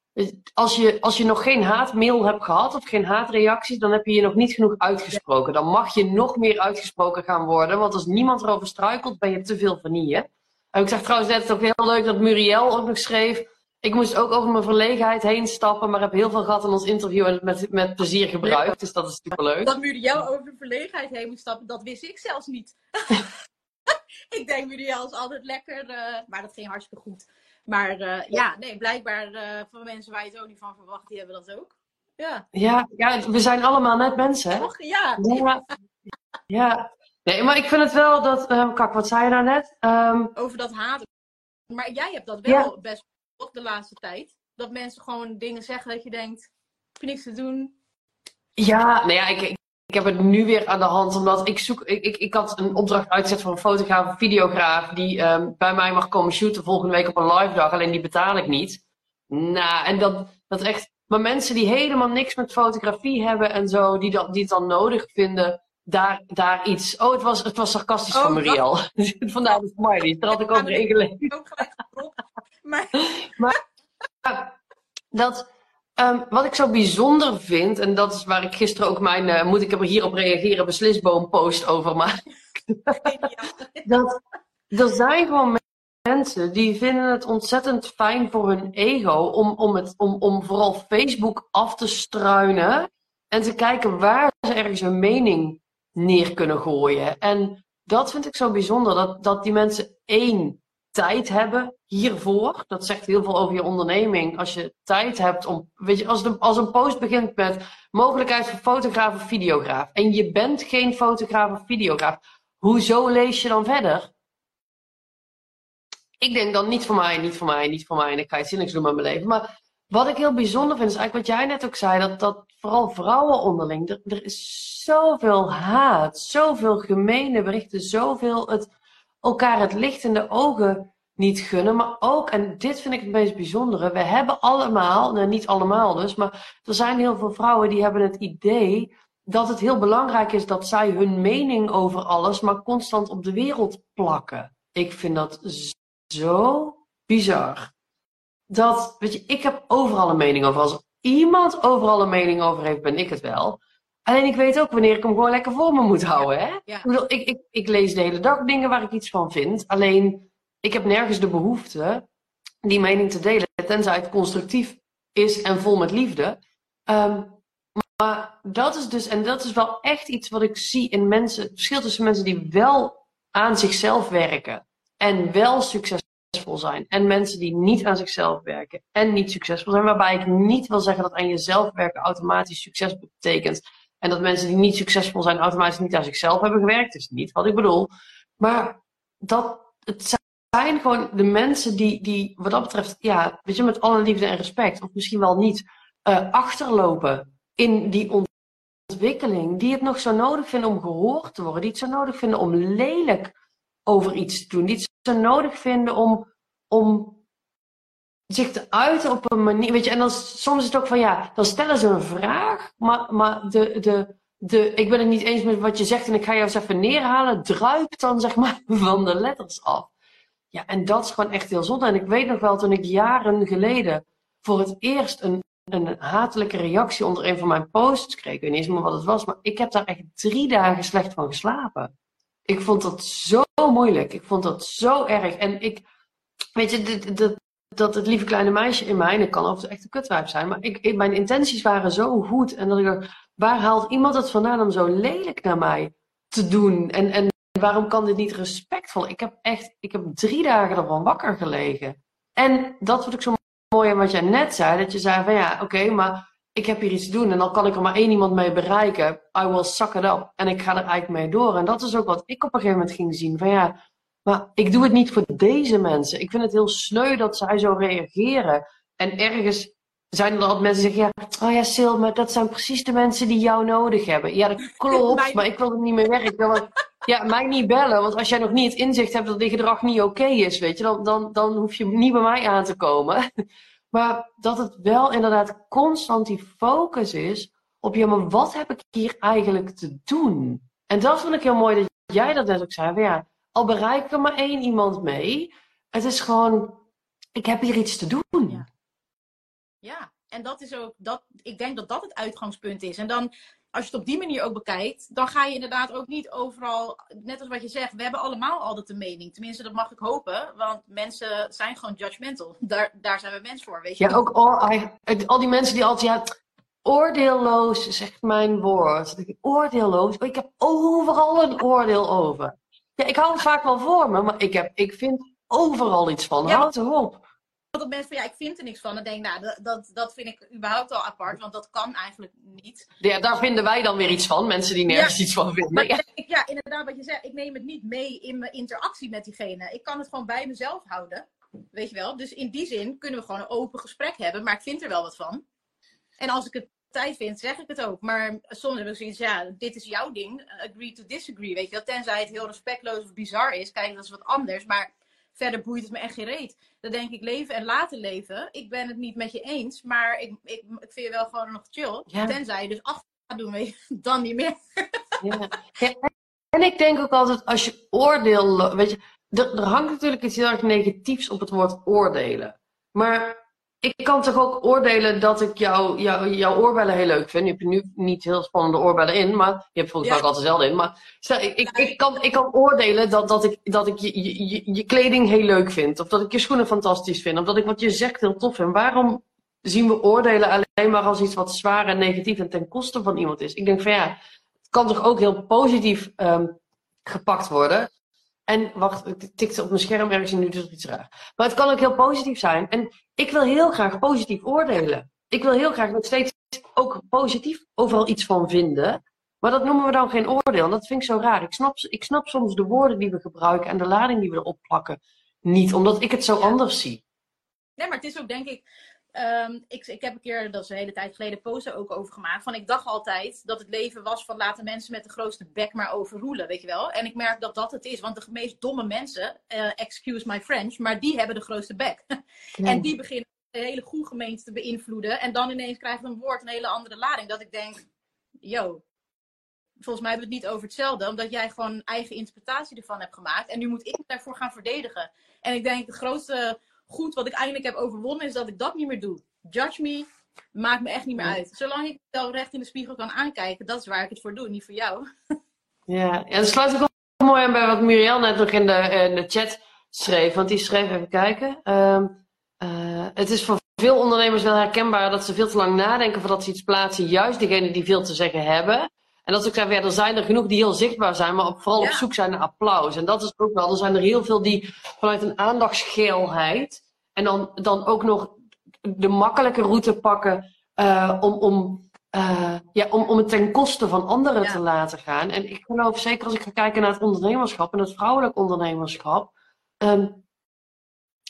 als je, als je nog geen haatmail hebt gehad of geen haatreacties, dan heb je je nog niet genoeg uitgesproken. Dan mag je nog meer uitgesproken gaan worden, want als niemand erover struikelt, ben je te veel vanille. En ik zeg trouwens net ook heel leuk dat Muriel ook nog schreef. Ik moest ook over mijn verlegenheid heen stappen, maar heb heel veel gehad in ons interview en met, met plezier gebruikt. Dus dat is superleuk.
Dat Muriel over de verlegenheid heen moest stappen, dat wist ik zelfs niet. ik denk Muriel is altijd lekker, uh, maar dat ging hartstikke goed. Maar uh, ja, nee, blijkbaar uh, voor mensen waar je het ook niet van verwacht, die hebben dat ook. Ja,
ja, ja we zijn allemaal net mensen, hè?
Ja.
ja. ja. Nee, maar ik vind het wel dat... Um, kak, wat zei je nou net? Um,
Over dat haat. Maar jij hebt dat wel best op de laatste tijd. Dat mensen gewoon dingen zeggen dat je denkt, heb je niks te doen?
Ja, nou ja, ik, ik heb het nu weer aan de hand, omdat ik zoek. Ik, ik, ik had een opdracht uitgezet voor een fotograaf, een videograaf, die um, bij mij mag komen shooten volgende week op een live dag, alleen die betaal ik niet. Nou, en dat, dat echt. Maar mensen die helemaal niks met fotografie hebben en zo, die, dat, die het dan nodig vinden, daar, daar iets. Oh, het was, het was sarcastisch oh, van Mariel. Vandaar de smiley. Daar had ik ook regelen. Ook maar, maar dat Um, wat ik zo bijzonder vind, en dat is waar ik gisteren ook mijn, uh, moet ik er hierop reageren, beslisboom post over maak. dat er zijn gewoon mensen die vinden het ontzettend fijn voor hun ego om, om, het, om, om vooral Facebook af te struinen en te kijken waar ze ergens een mening neer kunnen gooien. En dat vind ik zo bijzonder, dat, dat die mensen één tijd hebben hiervoor. Dat zegt heel veel over je onderneming. Als je tijd hebt om, weet je, als, de, als een post begint met mogelijkheid voor fotograaf of videograaf. En je bent geen fotograaf of videograaf. Hoezo lees je dan verder? Ik denk dan niet voor mij, niet voor mij, niet voor mij. En ik ga iets zinnigs doen met mijn leven. Maar wat ik heel bijzonder vind, is eigenlijk wat jij net ook zei. Dat, dat vooral vrouwen onderling. Er, is zoveel haat, zoveel gemene berichten, zoveel het elkaar het licht in de ogen niet gunnen. Maar ook, en dit vind ik het meest bijzondere, we hebben allemaal, nou niet allemaal dus, maar er zijn heel veel vrouwen die hebben het idee dat het heel belangrijk is dat zij hun mening over alles maar constant op de wereld plakken. Ik vind dat zo bizar. Dat, weet je, ik heb overal een mening over. Als iemand overal een mening over heeft, ben ik het wel. Alleen ik weet ook wanneer ik hem gewoon lekker voor me moet houden. Hè?
Ja.
Ik, bedoel, ik, ik, ik lees de hele dag dingen waar ik iets van vind. Alleen ik heb nergens de behoefte die mening te delen, tenzij het constructief is en vol met liefde. Ehm, maar dat is dus, en dat is wel echt iets wat ik zie in mensen, het verschil tussen mensen die wel aan zichzelf werken en wel succesvol zijn, en mensen die niet aan zichzelf werken en niet succesvol zijn, waarbij ik niet wil zeggen dat aan jezelf werken automatisch succes betekent. En dat mensen die niet succesvol zijn automatisch niet aan zichzelf hebben gewerkt. Is niet wat ik bedoel. Maar dat het zijn gewoon de mensen die, die wat dat betreft, ja, met alle liefde en respect, of misschien wel niet, uh, achterlopen in die ontwikkeling. Die het nog zo nodig vinden om gehoord te worden. Die het zo nodig vinden om lelijk over iets te doen. Die het zo nodig vinden om, om zich uiten op een manier. Weet je, en dan soms is het ook van ja, dan stellen ze een vraag, maar, maar de, de, de, ik ben het niet eens met wat je zegt en ik ga jou eens even neerhalen, druipt dan zeg maar van de letters af. Ja, en dat is gewoon echt heel zonde. En ik weet nog wel toen ik jaren geleden voor het eerst een, een hatelijke reactie onder een van mijn posts kreeg. Ik weet niet eens meer wat het was, maar ik heb daar echt drie dagen slecht van geslapen. Ik vond dat zo moeilijk. Ik vond dat zo erg. En ik, weet je, dit, dat het lieve kleine meisje in mij, en ik kan of echt een kutwijf zijn, maar ik, ik, mijn intenties waren zo goed. En dat ik dacht, waar haalt iemand het vandaan om zo lelijk naar mij te doen? En, en waarom kan dit niet respectvol? Ik heb echt, ik heb drie dagen ervan wakker gelegen. En dat vond ik zo mooi aan wat jij net zei, dat je zei van ja, oké, maar ik heb hier iets te doen en dan kan ik er maar één iemand mee bereiken. I will suck it up. En ik ga er eigenlijk mee door. En dat is ook wat ik op een gegeven moment ging zien. Van ja, maar ik doe het niet voor deze mensen. Ik vind het heel sneu dat zij zo reageren. En ergens zijn er altijd mensen die zeggen, ja, oh ja, Sil, maar dat zijn precies de mensen die jou nodig hebben. Ja, dat klopt, maar ik wil er niet meer werken. ja, mij niet bellen, want als jij nog niet het inzicht hebt dat dit gedrag niet oké is, weet je, dan, dan, dan hoef je niet bij mij aan te komen. Maar dat het wel inderdaad constant die focus is op, ja, maar wat heb ik hier eigenlijk te doen? En dat vond ik heel mooi dat jij dat net ook zei. Ja, al bereik ik er maar één iemand mee. Het is gewoon, ik heb hier iets te doen.
Ja, ja. en dat is ook, dat, ik denk dat dat het uitgangspunt is. En dan, als je het op die manier ook bekijkt, dan ga je inderdaad ook niet overal, net als wat je zegt, we hebben allemaal altijd een mening. Tenminste, dat mag ik hopen, want mensen zijn gewoon judgmental. Daar, daar zijn we mens voor, weet je.
Ja, ook al, al die mensen die altijd, ja, oordeelloos zegt mijn woord. Oordeelloos, ik heb overal een oordeel over. Ja, ik hou het vaak wel voor me, maar ik, heb, ik vind overal iets van. Ja, Houd erop.
Dat mensen van ja, ik vind er niks van. Dan denk ik, nou, dat, dat, dat vind ik überhaupt al apart, want dat kan eigenlijk niet.
Ja, daar vinden wij dan weer iets van, mensen die nergens iets van vinden.
Maar ja. ja, inderdaad, wat je zegt, ik neem het niet mee in mijn interactie met diegene. Ik kan het gewoon bij mezelf houden. Weet je wel? Dus in die zin kunnen we gewoon een open gesprek hebben, maar ik vind er wel wat van. En als ik het tijd vind, zeg ik het ook. Maar soms heb ik zoiets, ja, dit is jouw ding. Agree to disagree, weet je wel. Tenzij het heel respectloos of bizar is. Kijk, dat is wat anders. Maar verder boeit het me echt geen reet. Dan denk ik, leven en laten leven. Ik ben het niet met je eens, maar ik, ik, ik vind je wel gewoon nog chill. Tenzij je dus af gaat doen, weet je, dan niet meer.
ja. En ik denk ook altijd, als je oordeel, weet je, er, er hangt natuurlijk iets heel erg negatiefs op het woord oordelen. Maar ik kan toch ook oordelen dat ik jou, jou, jouw oorbellen heel leuk vind. Je hebt nu niet heel spannende oorbellen in, maar je hebt volgens mij ook altijd dezelfde in. Maar stel, ik, ik, ik, kan, ik kan oordelen dat, dat ik, dat ik je, je, je kleding heel leuk vind. Of dat ik je schoenen fantastisch vind. Of dat ik wat je zegt heel tof vind. Waarom zien we oordelen alleen maar als iets wat zwaar en negatief en ten koste van iemand is? Ik denk van ja, het kan toch ook heel positief um, gepakt worden. En wacht, ik tikte op mijn scherm ergens en nu er iets raar. Maar het kan ook heel positief zijn. En ik wil heel graag positief oordelen. Ik wil heel graag nog steeds ook positief overal iets van vinden. Maar dat noemen we dan geen oordeel. Dat vind ik zo raar. Ik snap, ik snap soms de woorden die we gebruiken en de lading die we erop plakken niet. Omdat ik het zo anders zie.
Nee, maar het is ook denk ik ehm, ik, ik heb een keer, dat is een hele tijd geleden, posten ook over gemaakt. Van ik dacht altijd dat het leven was van laten mensen met de grootste bek maar overroelen, weet je wel. En ik merk dat dat het is. Want de meest domme mensen, eh, excuse my French, maar die hebben de grootste bek. En die beginnen de hele goede gemeente te beïnvloeden. En dan ineens krijgt een woord een hele andere lading. Dat ik denk, yo, volgens mij hebben we het niet over hetzelfde. Omdat jij gewoon een eigen interpretatie ervan hebt gemaakt. En nu moet ik daarvoor gaan verdedigen. En ik denk, het grootste goed wat ik eindelijk heb overwonnen is dat ik dat niet meer doe. Judge me, maakt me echt niet meer uit. Zolang ik mezelf recht in de spiegel kan aankijken, dat is waar ik het voor doe, niet voor jou.
Ja, en dat sluit ik ook mooi aan bij wat Muriel net nog in de, in de chat schreef. Want die schreef, even kijken. Ehm, eh, het is voor veel ondernemers wel herkenbaar dat ze veel te lang nadenken voordat ze iets plaatsen. Juist degene die veel te zeggen hebben. En dat is ook zeg, ja, er zijn er genoeg die heel zichtbaar zijn, maar vooral op zoek zijn naar applaus. En dat is ook wel, er zijn er heel veel die vanuit een aandachtsgeelheid en dan, dan ook nog de makkelijke route pakken uh, om, om, uh, ja, om, om het ten koste van anderen ja. te laten gaan. En ik geloof zeker als ik ga kijken naar het ondernemerschap en het vrouwelijk ondernemerschap. Um,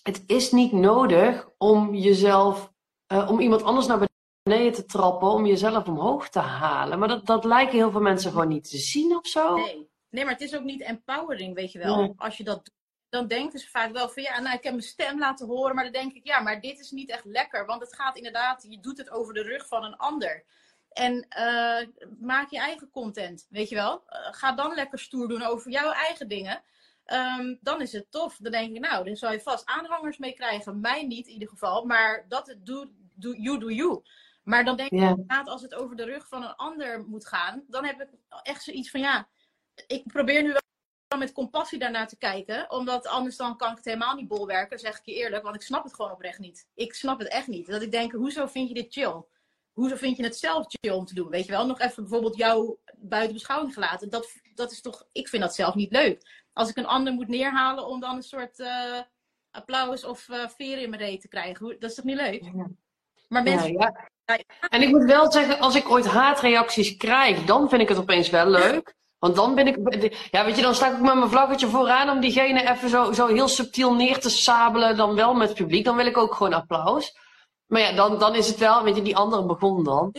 het is niet nodig om jezelf, uh, om iemand anders naar beneden te trappen, om jezelf omhoog te halen. Maar dat, dat lijken heel veel mensen gewoon niet te zien of zo.
Nee, nee maar het is ook niet empowering, weet je wel. Nee. Als je dat doet, dan denken ze vaak wel van ja, nou ik heb mijn stem laten horen, maar dan denk ik ja, maar dit is niet echt lekker. Want het gaat inderdaad, je doet het over de rug van een ander. En uh, maak je eigen content, weet je wel. Uh, ga dan lekker stoer doen over jouw eigen dingen. Um, dan is het tof. Dan denk ik, nou, dan zou je vast aanhangers mee krijgen. Mij niet in ieder geval, maar dat het doe, do, you do you. Maar dan denk ik
Ja.
inderdaad, als het over de rug van een ander moet gaan, dan heb ik echt zoiets van ja, ik probeer nu wel met compassie daarnaar te kijken, omdat anders dan kan ik het helemaal niet bolwerken, zeg ik je eerlijk, want ik snap het gewoon oprecht niet. Ik snap het echt niet. Dat ik denk, hoezo vind je dit chill? Hoezo vind je het zelf chill om te doen? Weet je wel, nog even bijvoorbeeld jou buiten beschouwing gelaten. Dat, dat is toch, ik vind dat zelf niet leuk. Als ik een ander moet neerhalen om dan een soort eh, applaus of uh, veer in mijn reet te krijgen, dat is toch niet leuk? Maar mensen,
Ja, ja. En ik moet wel zeggen, als ik ooit haatreacties krijg, dan vind ik het opeens wel leuk. Want dan ben ik. Ja, weet je, dan sta ik ook met mijn vlaggetje vooraan om diegene even zo, zo heel subtiel neer te sabelen. Dan wel met het publiek. Dan wil ik ook gewoon applaus. Maar ja, dan, dan is het wel, weet je, die andere begon dan.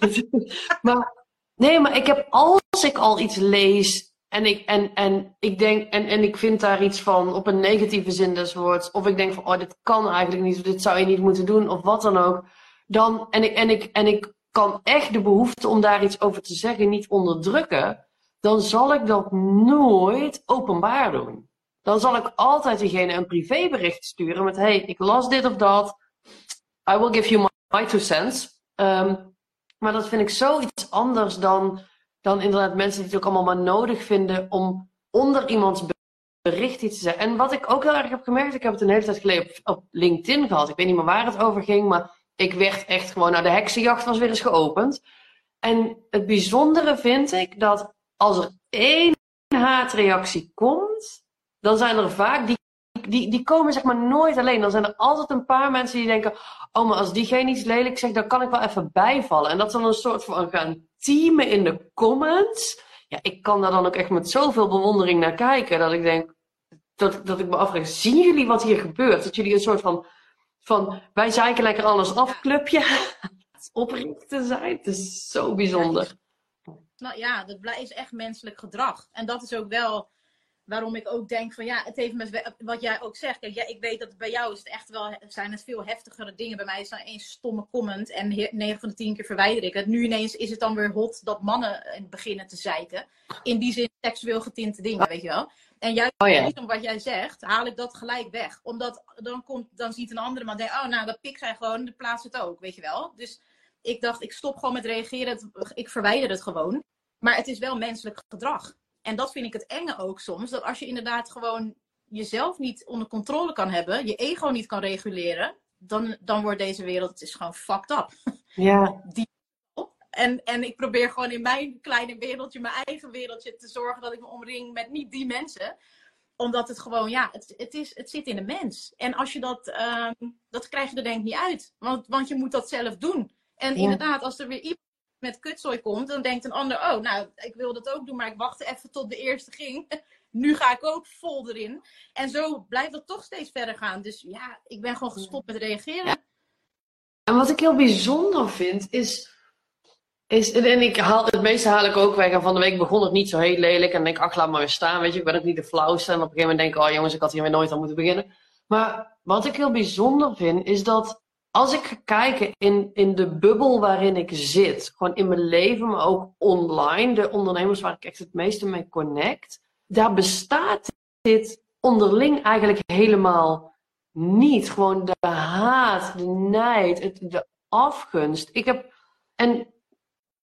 maar nee, maar ik heb als ik al iets lees. En ik, en, en ik denk, en, en ik vind daar iets van op een negatieve zin des woords. Of ik denk van, oh, dit kan eigenlijk niet, of dit zou je niet moeten doen, of wat dan ook. Dan, en ik, en ik, en ik kan echt de behoefte om daar iets over te zeggen niet onderdrukken. Dan zal ik dat nooit openbaar doen. Dan zal ik altijd diegene een privébericht sturen met, hey, ik las dit of dat. I will give you my, two cents. Um, maar dat vind ik zoiets anders dan, dan inderdaad mensen die het ook allemaal maar nodig vinden om onder iemands bericht iets te zeggen. En wat ik ook heel erg heb gemerkt, ik heb het een hele tijd geleden op, op LinkedIn gehad. Ik weet niet meer waar het over ging, maar ik werd echt gewoon, nou de heksenjacht was weer eens geopend. En het bijzondere vind ik dat als er één haatreactie komt, dan zijn er vaak die, die, die komen zeg maar nooit alleen. Dan zijn er altijd een paar mensen die denken, oh maar als diegene iets lelijk zegt, dan kan ik wel even bijvallen. En dat dan een soort van gaan teamen in de comments. Ja, ik kan daar dan ook echt met zoveel bewondering naar kijken, dat ik denk, dat, dat ik me afvraag, zien jullie wat hier gebeurt? Dat jullie een soort van, van wij zeiken lekker alles af, clubje oprichten zijn. Het is zo bijzonder.
Nou ja, dat is echt menselijk gedrag. En dat is ook wel waarom ik ook denk van ja, het heeft met wat jij ook zegt. Kijk, ja, ik weet dat bij jou is het echt wel, zijn het veel heftigere dingen. Bij mij is dan één stomme comment en 9 van de 10 keer verwijder ik het. Nu ineens is het dan weer hot dat mannen beginnen te zeiken. In die zin seksueel getinte dingen, weet je wel. En juist
Oh ja.
om wat jij zegt, haal ik dat gelijk weg. Omdat dan, komt, dan ziet een andere man denken, oh nou, dat pik zijn gewoon, de plaats het ook, weet je wel. Dus ik dacht, ik stop gewoon met reageren, ik verwijder het gewoon. Maar het is wel menselijk gedrag. En dat vind ik het enge ook soms. Dat als je inderdaad gewoon jezelf niet onder controle kan hebben, je ego niet kan reguleren, dan, dan wordt deze wereld het is gewoon fucked up.
Ja,
Die, en, en ik probeer gewoon in mijn kleine wereldje, mijn eigen wereldje, te zorgen dat ik me omring met niet die mensen. Omdat het gewoon, ja, het, het, is, het zit in de mens. En als je dat, ehm, dat krijg je er denk ik niet uit. Want, want je moet dat zelf doen. En
Ja.
inderdaad, als er weer iemand met kutzooi komt, dan denkt een ander, oh, nou, ik wil dat ook doen, maar ik wachtte even tot de eerste ging. Nu ga ik ook vol erin. En zo blijft dat toch steeds verder gaan. Dus ja, ik ben gewoon gestopt met reageren.
en wat ik heel bijzonder vind, is. Is, en ik haal, het meeste haal ik ook weg. En van de week begon het niet zo heel lelijk. En denk ik, ach, laat maar weer staan. Weet je, ik ben ook niet de flauwste. En op een gegeven moment denk ik, oh jongens, ik had hier weer nooit aan moeten beginnen. Maar wat ik heel bijzonder vind, is dat als ik ga kijken in, in de bubbel waarin ik zit, gewoon in mijn leven, maar ook online, de ondernemers waar ik echt het meeste mee connect, daar bestaat dit onderling eigenlijk helemaal niet. Gewoon de haat, de nijd, het, de afgunst. Ik heb, en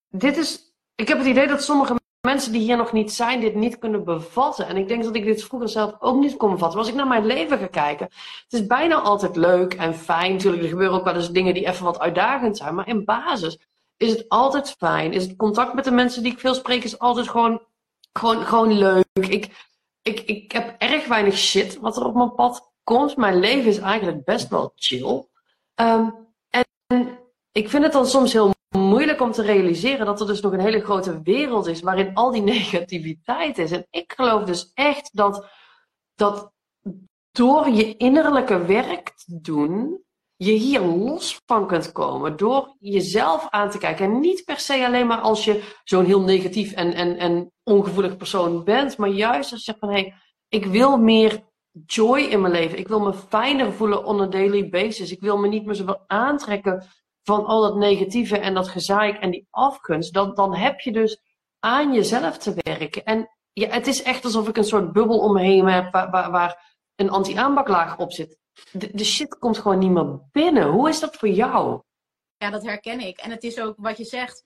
dit is, ik heb het idee dat sommige mensen die hier nog niet zijn, dit niet kunnen bevatten. En ik denk dat ik dit vroeger zelf ook niet kon bevatten. Als ik naar mijn leven ga kijken, het is bijna altijd leuk en fijn. Natuurlijk, er gebeuren ook wel eens dingen die even wat uitdagend zijn. Maar in basis is het altijd fijn. Is het contact met de mensen die ik veel spreek, is altijd gewoon, gewoon, gewoon leuk. Ik, ik, ik heb erg weinig shit wat er op mijn pad komt. Mijn leven is eigenlijk best wel chill. Um, en ik vind het dan soms heel om te realiseren dat er dus nog een hele grote wereld is waarin al die negativiteit is. En ik geloof dus echt dat, dat door je innerlijke werk te doen, je hier los van kunt komen. Door jezelf aan te kijken. En niet per se alleen maar als je zo'n heel negatief en, en, en ongevoelig persoon bent, maar juist als je zegt van hé, hey, ik wil meer joy in mijn leven. Ik wil me fijner voelen on a daily basis. Ik wil me niet meer zoveel aantrekken van al dat negatieve en dat gezaik en die afgunst, dan, dan heb je dus aan jezelf te werken. En ja, het is echt alsof ik een soort bubbel om me heen heb waar, waar, waar een anti-aanbaklaag op zit. De, de shit komt gewoon niet meer binnen. Hoe is dat voor jou?
Ja, dat herken ik. En het is ook wat je zegt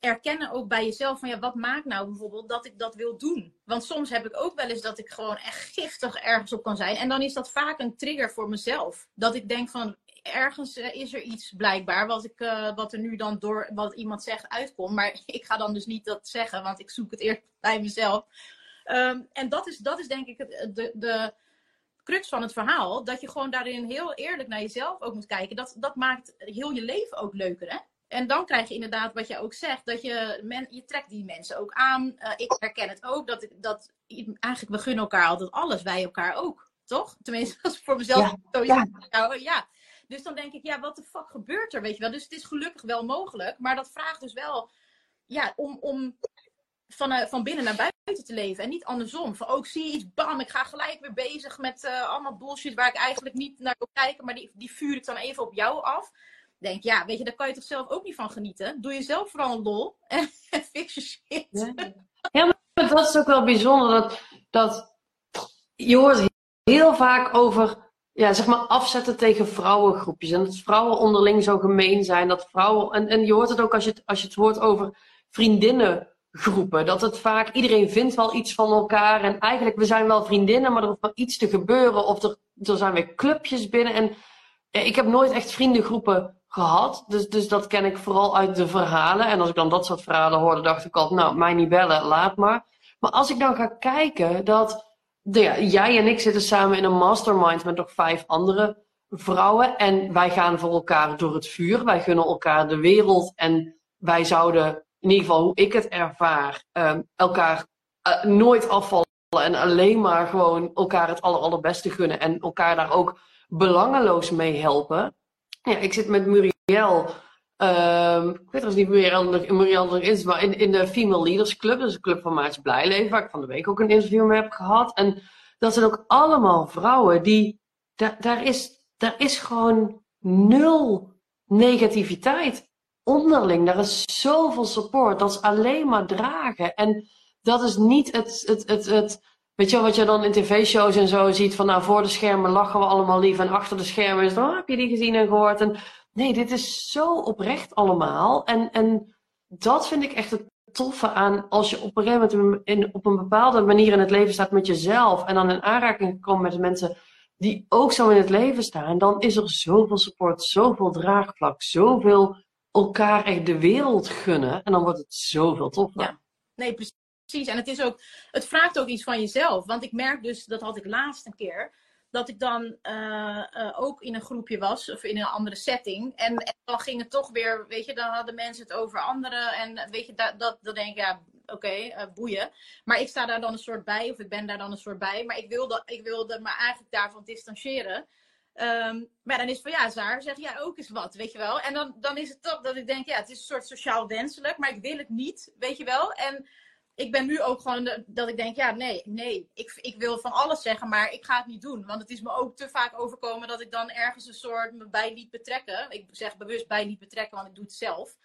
erkennen ook bij jezelf van ja, wat maakt nou bijvoorbeeld dat ik dat wil doen? Want soms heb ik ook wel eens dat ik gewoon echt giftig ergens op kan zijn. En dan is dat vaak een trigger voor mezelf. Dat ik denk van ergens eh, is er iets blijkbaar wat, ik, uh, wat er nu dan door wat iemand zegt uitkomt. Maar ik ga dan dus niet dat zeggen, want ik zoek het eerst bij mezelf. Um, en dat is, dat is denk ik het, de, de crux van het verhaal. Dat je gewoon daarin heel eerlijk naar jezelf ook moet kijken. Dat, dat maakt heel je leven ook leuker, hè? En dan krijg je inderdaad wat je ook zegt, dat je, men, je trekt die mensen ook aan. Uh, ik herken het ook, dat, dat eigenlijk we gunnen elkaar altijd alles, wij elkaar ook, toch? Tenminste, als ik voor mezelf ja, ja. Nou, ja. Dus dan denk ik, ja, wat de fuck gebeurt er, weet je wel? Dus het is gelukkig wel mogelijk, maar dat vraagt dus wel, ja, om, om van, uh, van binnen naar buiten te leven en niet andersom. Van ook oh, zie iets, bam, ik ga gelijk weer bezig met uh, allemaal bullshit waar ik eigenlijk niet naar wil kijken, maar die, die vuur ik dan even op jou af denk, ja, weet je, daar kan je toch zelf ook niet van genieten. Doe jezelf vooral een lol en fix je shit.
Ja, maar dat is ook wel bijzonder. Dat, dat je hoort heel vaak over ja, zeg maar afzetten tegen vrouwengroepjes. En dat vrouwen onderling zo gemeen zijn. Dat vrouwen, en, en je hoort het ook als je het, als je het hoort over vriendinnengroepen. Dat het vaak, iedereen vindt wel iets van elkaar. En eigenlijk, we zijn wel vriendinnen, maar er hoeft maar iets te gebeuren. Of er, er zijn weer clubjes binnen. En ik heb nooit echt vriendengroepen gehad. Dus, dus dat ken ik vooral uit de verhalen. En als ik dan dat soort verhalen hoorde, dacht ik al, nou, mij niet bellen, laat maar. Maar als ik dan ga kijken dat ja, jij en ik zitten samen in een mastermind met nog vijf andere vrouwen. En wij gaan voor elkaar door het vuur. Wij gunnen elkaar de wereld. En wij zouden, in ieder geval hoe ik het ervaar, um, elkaar uh, nooit afvallen. En alleen maar gewoon elkaar het aller, allerbeste gunnen. En elkaar daar ook belangeloos mee helpen. Ja, ik zit met Muriel. Um, ik weet trouwens niet Muriel, Muriel er is, maar in, in de Female Leaders Club. Dat is een club van Maartje Blijleven, waar ik van de week ook een interview mee heb gehad. En dat zijn ook allemaal vrouwen die. Daar, is, daar is gewoon nul negativiteit onderling. Daar is zoveel support. Dat is alleen maar dragen. En dat is niet het, het, het, het Weet je wat je dan in tv-shows en zo ziet van nou voor de schermen lachen we allemaal lief en achter de schermen is dan oh, heb je die gezien en gehoord. En nee, dit is zo oprecht allemaal. En, en dat vind ik echt het toffe aan als je op een gegeven moment in, op een bepaalde manier in het leven staat met jezelf en dan in aanraking komt met de mensen die ook zo in het leven staan, dan is er zoveel support, zoveel draagvlak, zoveel elkaar echt de wereld gunnen en dan wordt het zoveel toffer. Ja.
Nee, precies. En het, is ook, het vraagt ook iets van jezelf. Want ik merk dus, dat had ik laatst een keer, dat ik dan uh, uh, ook in een groepje was of in een andere setting. En, en, dan ging het toch weer, weet je, dan hadden mensen het over anderen. En weet je, dat, dat, dan denk ik, ja, oké, uh, boeien. Maar ik sta daar dan een soort bij, of ik ben daar dan een soort bij. Maar ik wilde, ik wilde me eigenlijk daarvan distancieren. Ehm, maar dan is van ja, Zaar, zeg jij ook eens wat, weet je wel. En dan, dan is het toch dat ik denk, ja, het is een soort sociaal wenselijk, maar ik wil het niet, weet je wel. En ik ben nu ook gewoon dat ik denk, ja, nee, nee. Ik, ik wil van alles zeggen, maar ik ga het niet doen. Want het is me ook te vaak overkomen dat ik dan ergens een soort me bij liet betrekken. Ik zeg bewust bij liet betrekken, want ik doe het zelf.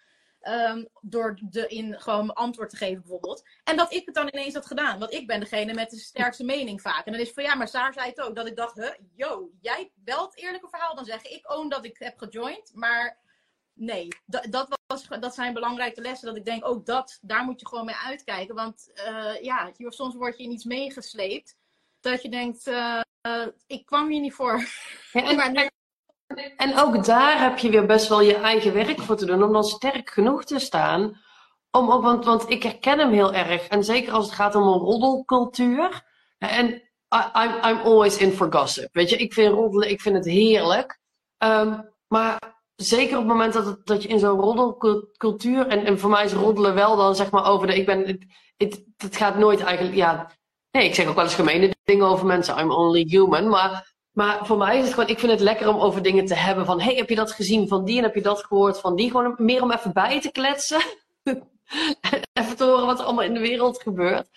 Um, door de in gewoon antwoord te geven bijvoorbeeld. En dat ik het dan ineens had gedaan. Want ik ben degene met de sterkste mening vaak. En dan is van ja, maar Saar zei het ook. Dat ik dacht, huh, yo, jij wel het eerlijke verhaal dan zeggen. Ik own dat ik heb gejoind. Maar nee, dat, dat, was, dat zijn belangrijke lessen. Dat ik denk, ook dat, daar moet je gewoon mee uitkijken. Want uh, ja, soms word je in iets meegesleept. Dat je denkt, uh, uh, ik kwam hier niet voor.
Ja, en, maar nu... en ook daar heb je weer best wel je eigen werk voor te doen. Om dan sterk genoeg te staan. Om ook, want, want ik herken hem heel erg. En zeker als het gaat om een roddelcultuur. En I'm, I'm always in for gossip. Weet je, ik vind roddelen, ik vind het heerlijk. Um, maar zeker op het moment dat, dat je in zo'n roddelcultuur. En, en voor mij is roddelen wel dan zeg maar over de. Ik ben. Het, het, gaat nooit eigenlijk. Ja. Nee, ik zeg ook wel eens gemene dingen over mensen. I'm only human. Maar, maar voor mij is het gewoon. Ik vind het lekker om over dingen te hebben. Van hey, heb je dat gezien van die en heb je dat gehoord van die? Gewoon meer om even bij te kletsen. even te horen wat er allemaal in de wereld gebeurt.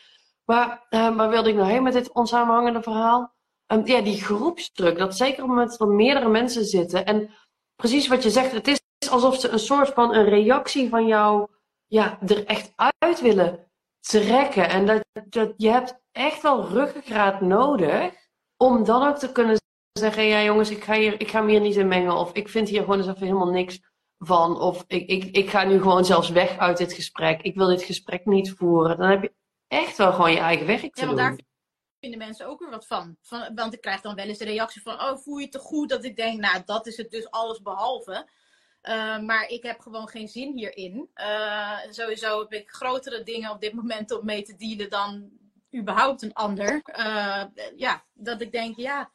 Maar, uh, maar wilde ik nou heen met dit onsamenhangende verhaal? Um, ja, die groepsdruk. Dat zeker op het moment dat er meerdere mensen zitten. En precies wat je zegt. Het is alsof ze een soort van een reactie van jou ja, er echt uit willen trekken. En dat, dat je hebt echt wel ruggengraat nodig om dan ook te kunnen zeggen: ja, jongens, ik ga, hier, ik ga me hier niet in mengen. Of ik vind hier gewoon eens even helemaal niks van. Of ik, ik, ik ga nu gewoon zelfs weg uit dit gesprek. Ik wil dit gesprek niet voeren. Dan heb je echt wel gewoon je eigen werk te ja, doen
vinden mensen ook weer wat van. van. Want ik krijg dan wel eens de reactie van, oh, voel je te goed? Dat ik denk, nou, dat is het dus alles behalve. Uh, maar ik heb gewoon geen zin hierin. Uh, sowieso heb ik grotere dingen op dit moment om mee te dealen dan überhaupt een ander. Uh, ja, dat ik denk, ja,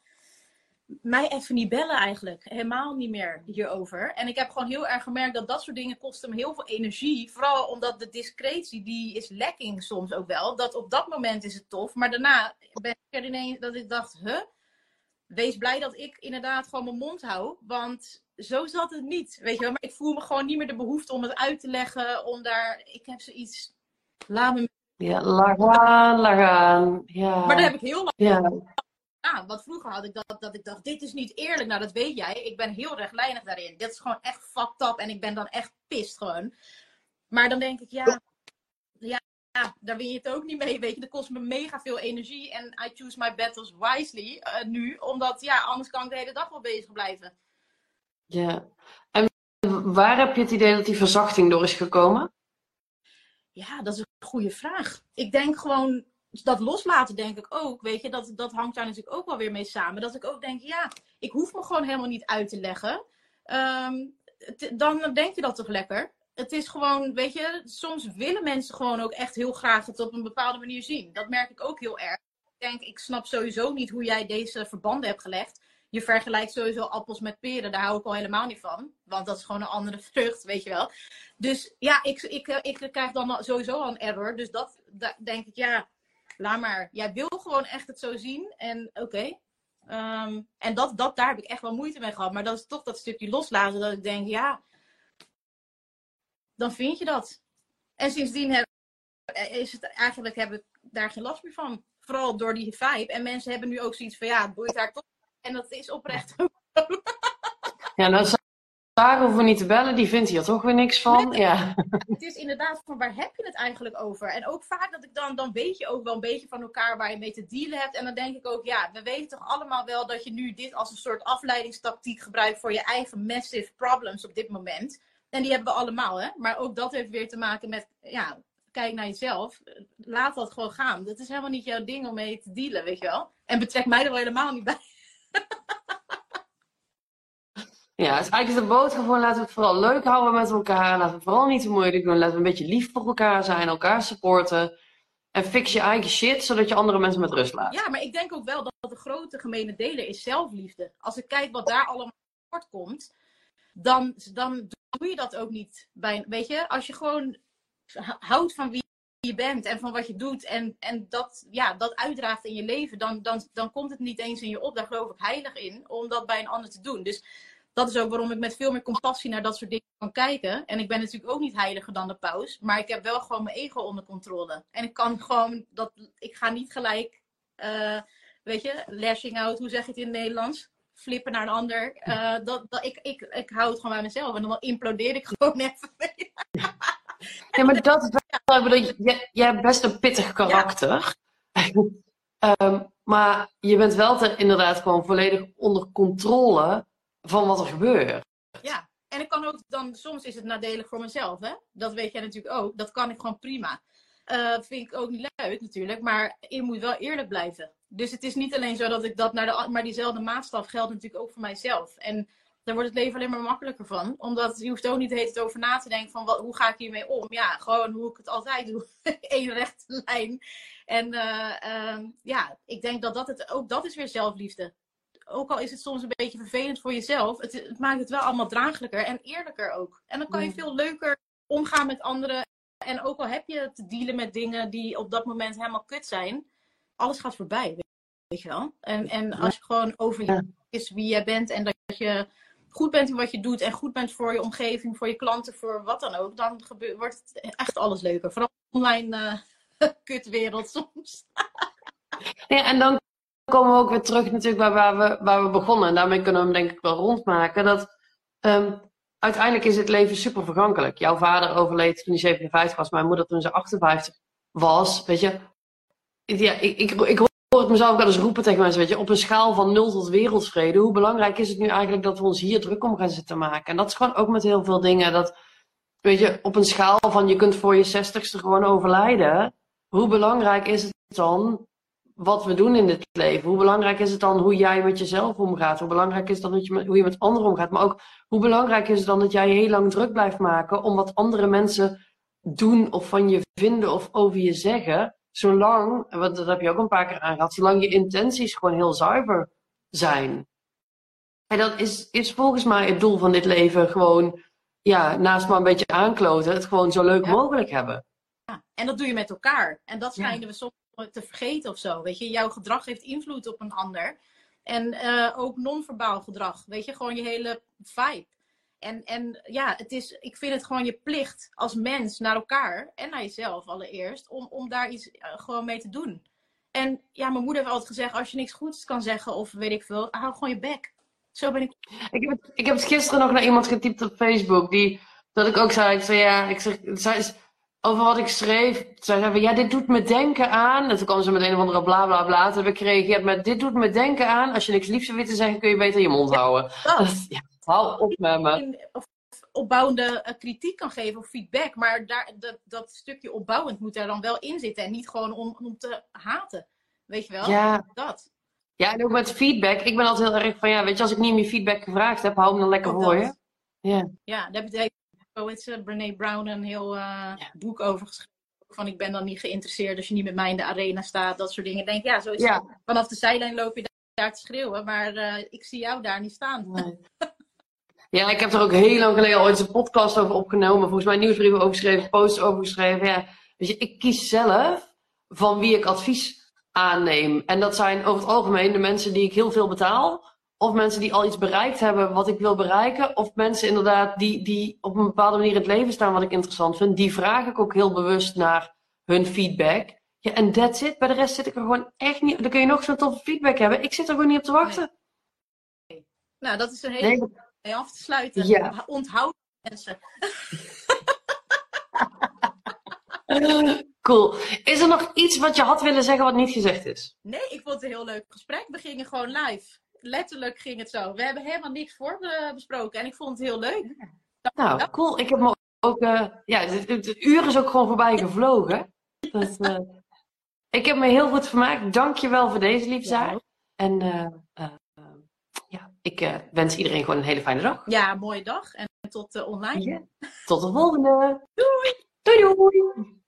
mij even niet bellen eigenlijk. Helemaal niet meer hierover. En ik heb gewoon heel erg gemerkt dat dat soort dingen kosten me heel veel energie. Vooral omdat de discretie, die is lekking soms ook wel. Dat op dat moment is het tof. Maar daarna ben ik er ineens dat ik dacht, huh? Wees blij dat ik inderdaad gewoon mijn mond hou. Want zo zat het niet. Weet je wel? Maar ik voel me gewoon niet meer de behoefte om het uit te leggen. Om daar, ik heb zoiets, laat me...
Ja, laat gaan, laat gaan. Ja.
Maar daar heb ik heel lang ja aan. Want vroeger had ik dat, dat ik dacht, dit is niet eerlijk. Nou, dat weet jij. Ik ben heel rechtlijnig daarin. Dit is gewoon echt fucked up. En ik ben dan echt pist gewoon. Maar dan denk ik, ja, ja, ja, daar win je het ook niet mee. Weet je, dat kost me mega veel energie. En I choose my battles wisely uh, nu. Omdat, ja, anders kan ik de hele dag wel bezig blijven.
Ja. En waar heb je het idee dat die verzachting door is gekomen?
Ja, dat is een goede vraag. Ik denk gewoon dat loslaten denk ik ook, weet je, dat, dat hangt daar natuurlijk ook wel weer mee samen. Dat ik ook denk, ja, ik hoef me gewoon helemaal niet uit te leggen. Um, dan denk je dat toch lekker. Het is gewoon, weet je, soms willen mensen gewoon ook echt heel graag het op een bepaalde manier zien. Dat merk ik ook heel erg. Ik denk, ik snap sowieso niet hoe jij deze verbanden hebt gelegd. Je vergelijkt sowieso appels met peren, daar hou ik al helemaal niet van. Want dat is gewoon een andere vrucht, weet je wel. Dus ja, ik, ik, ik, krijg dan sowieso al een error. Dus dat denk ik, ja, laat maar. Jij wil gewoon echt het zo zien. En oké. Ehm, en dat, dat, daar heb ik echt wel moeite mee gehad. Maar dat is toch dat stukje loslaten. Dat ik denk, ja. Dan vind je dat. En sindsdien heb, is het eigenlijk, heb ik daar geen last meer van. Vooral door die vibe. En mensen hebben nu ook zoiets van, ja, het boeit haar toch. En dat is oprecht
Ja, nou daar hoeven we niet te bellen, die vindt hier toch weer niks van. Ja.
Het is inderdaad van waar heb je het eigenlijk over? En ook vaak dat ik dan, dan weet je ook wel een beetje van elkaar waar je mee te dealen hebt. En dan denk ik ook, ja, we weten toch allemaal wel dat je nu dit als een soort afleidingstactiek gebruikt voor je eigen massive problems op dit moment. En die hebben we allemaal, hè? Maar ook dat heeft weer te maken met, ja, kijk naar jezelf. Laat dat gewoon gaan. Dat is helemaal niet jouw ding om mee te dealen, weet je wel. En betrek mij er wel helemaal niet bij.
Ja, het is eigenlijk de boodschap gewoon laten we het vooral leuk houden met elkaar. Laten we vooral niet te moeilijk doen. Laten we een beetje lief voor elkaar zijn, elkaar supporten. En fix je eigen shit, zodat je andere mensen met rust laat.
Ja, maar ik denk ook wel dat de grote gemene deler is zelfliefde. Als ik kijk wat daar allemaal kort komt, dan, dan doe je dat ook niet. Bij, weet je, als je gewoon houdt van wie je bent en van wat je doet en, en dat, ja, dat uitdraagt in je leven, dan, dan, dan komt het niet eens in je op. Daar geloof ik heilig in, om dat bij een ander te doen. Dus dat is ook waarom ik met veel meer compassie naar dat soort dingen kan kijken. En ik ben natuurlijk ook niet heiliger dan de paus, maar ik heb wel gewoon mijn ego onder controle. En ik kan gewoon, dat, ik ga niet gelijk, uh, weet je, lashing out, hoe zeg je het in het Nederlands? Flippen naar een ander. Uh, dat, dat, ik, ik, ik hou het gewoon bij mezelf en dan implodeer ik gewoon even.
Ja, maar dat wel, ik bedoel, jij, jij hebt best een pittig karakter. Ja. um, maar je bent wel te, inderdaad gewoon volledig onder controle van wat er gebeurt.
Ja, en ik kan ook dan, soms is het nadelig voor mezelf, hè? Dat weet jij natuurlijk ook. Dat kan ik gewoon prima. Uh, vind ik ook niet leuk natuurlijk, maar je moet wel eerlijk blijven. Dus het is niet alleen zo dat ik dat naar de, maar diezelfde maatstaf geldt natuurlijk ook voor mijzelf. En daar wordt het leven alleen maar makkelijker van. Omdat je hoeft ook niet tijd over na te denken van wat, hoe ga ik hiermee om. Ja, gewoon hoe ik het altijd doe. Eén rechte lijn. En uh, uh, ja, ik denk dat, dat het, ook dat is weer zelfliefde. Ook al is het soms een beetje vervelend voor jezelf. Het, het maakt het wel allemaal draaglijker en eerlijker ook. En dan kan je veel leuker omgaan met anderen. En ook al heb je te dealen met dingen die op dat moment helemaal kut zijn. Alles gaat voorbij, weet je wel. En, en als je gewoon over je is wie jij bent en dat je goed bent in wat je doet en goed bent voor je omgeving, voor je klanten, voor wat dan ook, dan gebeurt, wordt het echt alles leuker. Vooral online uh, kutwereld soms.
ja, en dan komen we ook weer terug natuurlijk bij waar we, waar we begonnen. En daarmee kunnen we hem denk ik wel rondmaken. Dat um, uiteindelijk is het leven super vergankelijk. Jouw vader overleed toen hij 57 was, mijn moeder toen ze 58 was. Weet je, ja, ik, ik, ik hoor het mezelf wel eens roepen tegen mensen, weet je, op een schaal van nul tot wereldvrede. Hoe belangrijk is het nu eigenlijk dat we ons hier druk om gaan zitten maken? En dat is gewoon ook met heel veel dingen. Dat, weet je, op een schaal van je kunt voor je zestigste gewoon overlijden. Hoe belangrijk is het dan wat we doen in dit leven? Hoe belangrijk is het dan hoe jij met jezelf omgaat? Hoe belangrijk is het dan dat je met, hoe je met anderen omgaat? Maar ook hoe belangrijk is het dan dat jij heel lang druk blijft maken om wat andere mensen doen of van je vinden of over je zeggen? zolang, want dat heb je ook een paar keer aangehad, zolang je intenties gewoon heel zuiver zijn. En dat is, is volgens mij het doel van dit leven gewoon, ja, naast maar een beetje aankloten, het gewoon zo leuk mogelijk hebben.
Ja, en dat doe je met elkaar. En dat schijnen we soms te vergeten of zo. Weet je, jouw gedrag heeft invloed op een ander. En uh, ook non-verbaal gedrag. Weet je, gewoon je hele vibe. En, en ja, het is, ik vind het gewoon je plicht als mens naar elkaar en naar jezelf allereerst, om, om daar iets uh, gewoon mee te doen. En ja, mijn moeder heeft altijd gezegd, als je niks goeds kan zeggen of weet ik veel, hou gewoon je bek. Zo ben ik.
Ik heb het, ik heb gisteren nog naar iemand getypt op Facebook, die, dat ik ook zei, ik zei ja, ik zeg, over wat ik schreef. Zij zei ja, dit doet me denken aan. En toen kwam ze met een of andere bla bla bla. Toen heb ik gereageerd met, dit doet me denken aan. Als je niks liefs wil te zeggen, kun je beter je mond houden. Ja, dat, ja, hou op met me.
Of opbouwende uh, kritiek kan geven of feedback. Maar daar, dat, dat stukje opbouwend moet er dan wel in zitten. En niet gewoon om, om te haten. Weet je wel?
Ja.
Dat.
Ja, en ook met feedback. Ik ben altijd heel erg van, ja, weet je, als ik niet meer feedback gevraagd heb, hou hem dan lekker voor je.
Ja. Ja, daar heb ik Brene Brown een heel uh, ja. boek over geschreven. Van ik ben dan niet geïnteresseerd als je niet met mij in de arena staat. Dat soort dingen. denk, ja, zo is ja. het. Vanaf de zijlijn loop je daar te schreeuwen. Maar uh, ik zie jou daar niet staan.
Nee. Ja, ik heb er ook heel lang geleden eens een podcast over opgenomen. Volgens mij nieuwsbrieven over geschreven, posts over geschreven. Ja, weet je, ik kies zelf van wie ik advies aanneem. En dat zijn over het algemeen de mensen die ik heel veel betaal. Of mensen die al iets bereikt hebben wat ik wil bereiken. Of mensen inderdaad die, die op een bepaalde manier in het leven staan wat ik interessant vind. Die vraag ik ook heel bewust naar hun feedback. Ja, en that's it. Bij de rest zit ik er gewoon echt niet... Dan kun je nog zo'n toffe feedback hebben. Ik zit er gewoon niet op te wachten.
Nee. Nou, dat is een hele... Nee, mee af te sluiten. Ja. Onthoud mensen.
cool. Is er nog iets wat je had willen zeggen wat niet gezegd is?
Nee, ik vond het een heel leuk gesprek. We gingen gewoon live. Letterlijk ging het zo. We hebben helemaal niks voor besproken en ik vond het heel leuk.
Nou, cool. Ik heb me ook. Uh, ja, het, het, uur is ook gewoon voorbij gevlogen. Dus, uh, ik heb me heel goed vermaakt. Dank je wel voor deze liefzaak. Ja. En uh, ja, ik uh, wens iedereen gewoon een hele fijne dag.
Ja, mooie dag en tot uh, online.
Ja. Tot de volgende.
Doei.
Doei doei.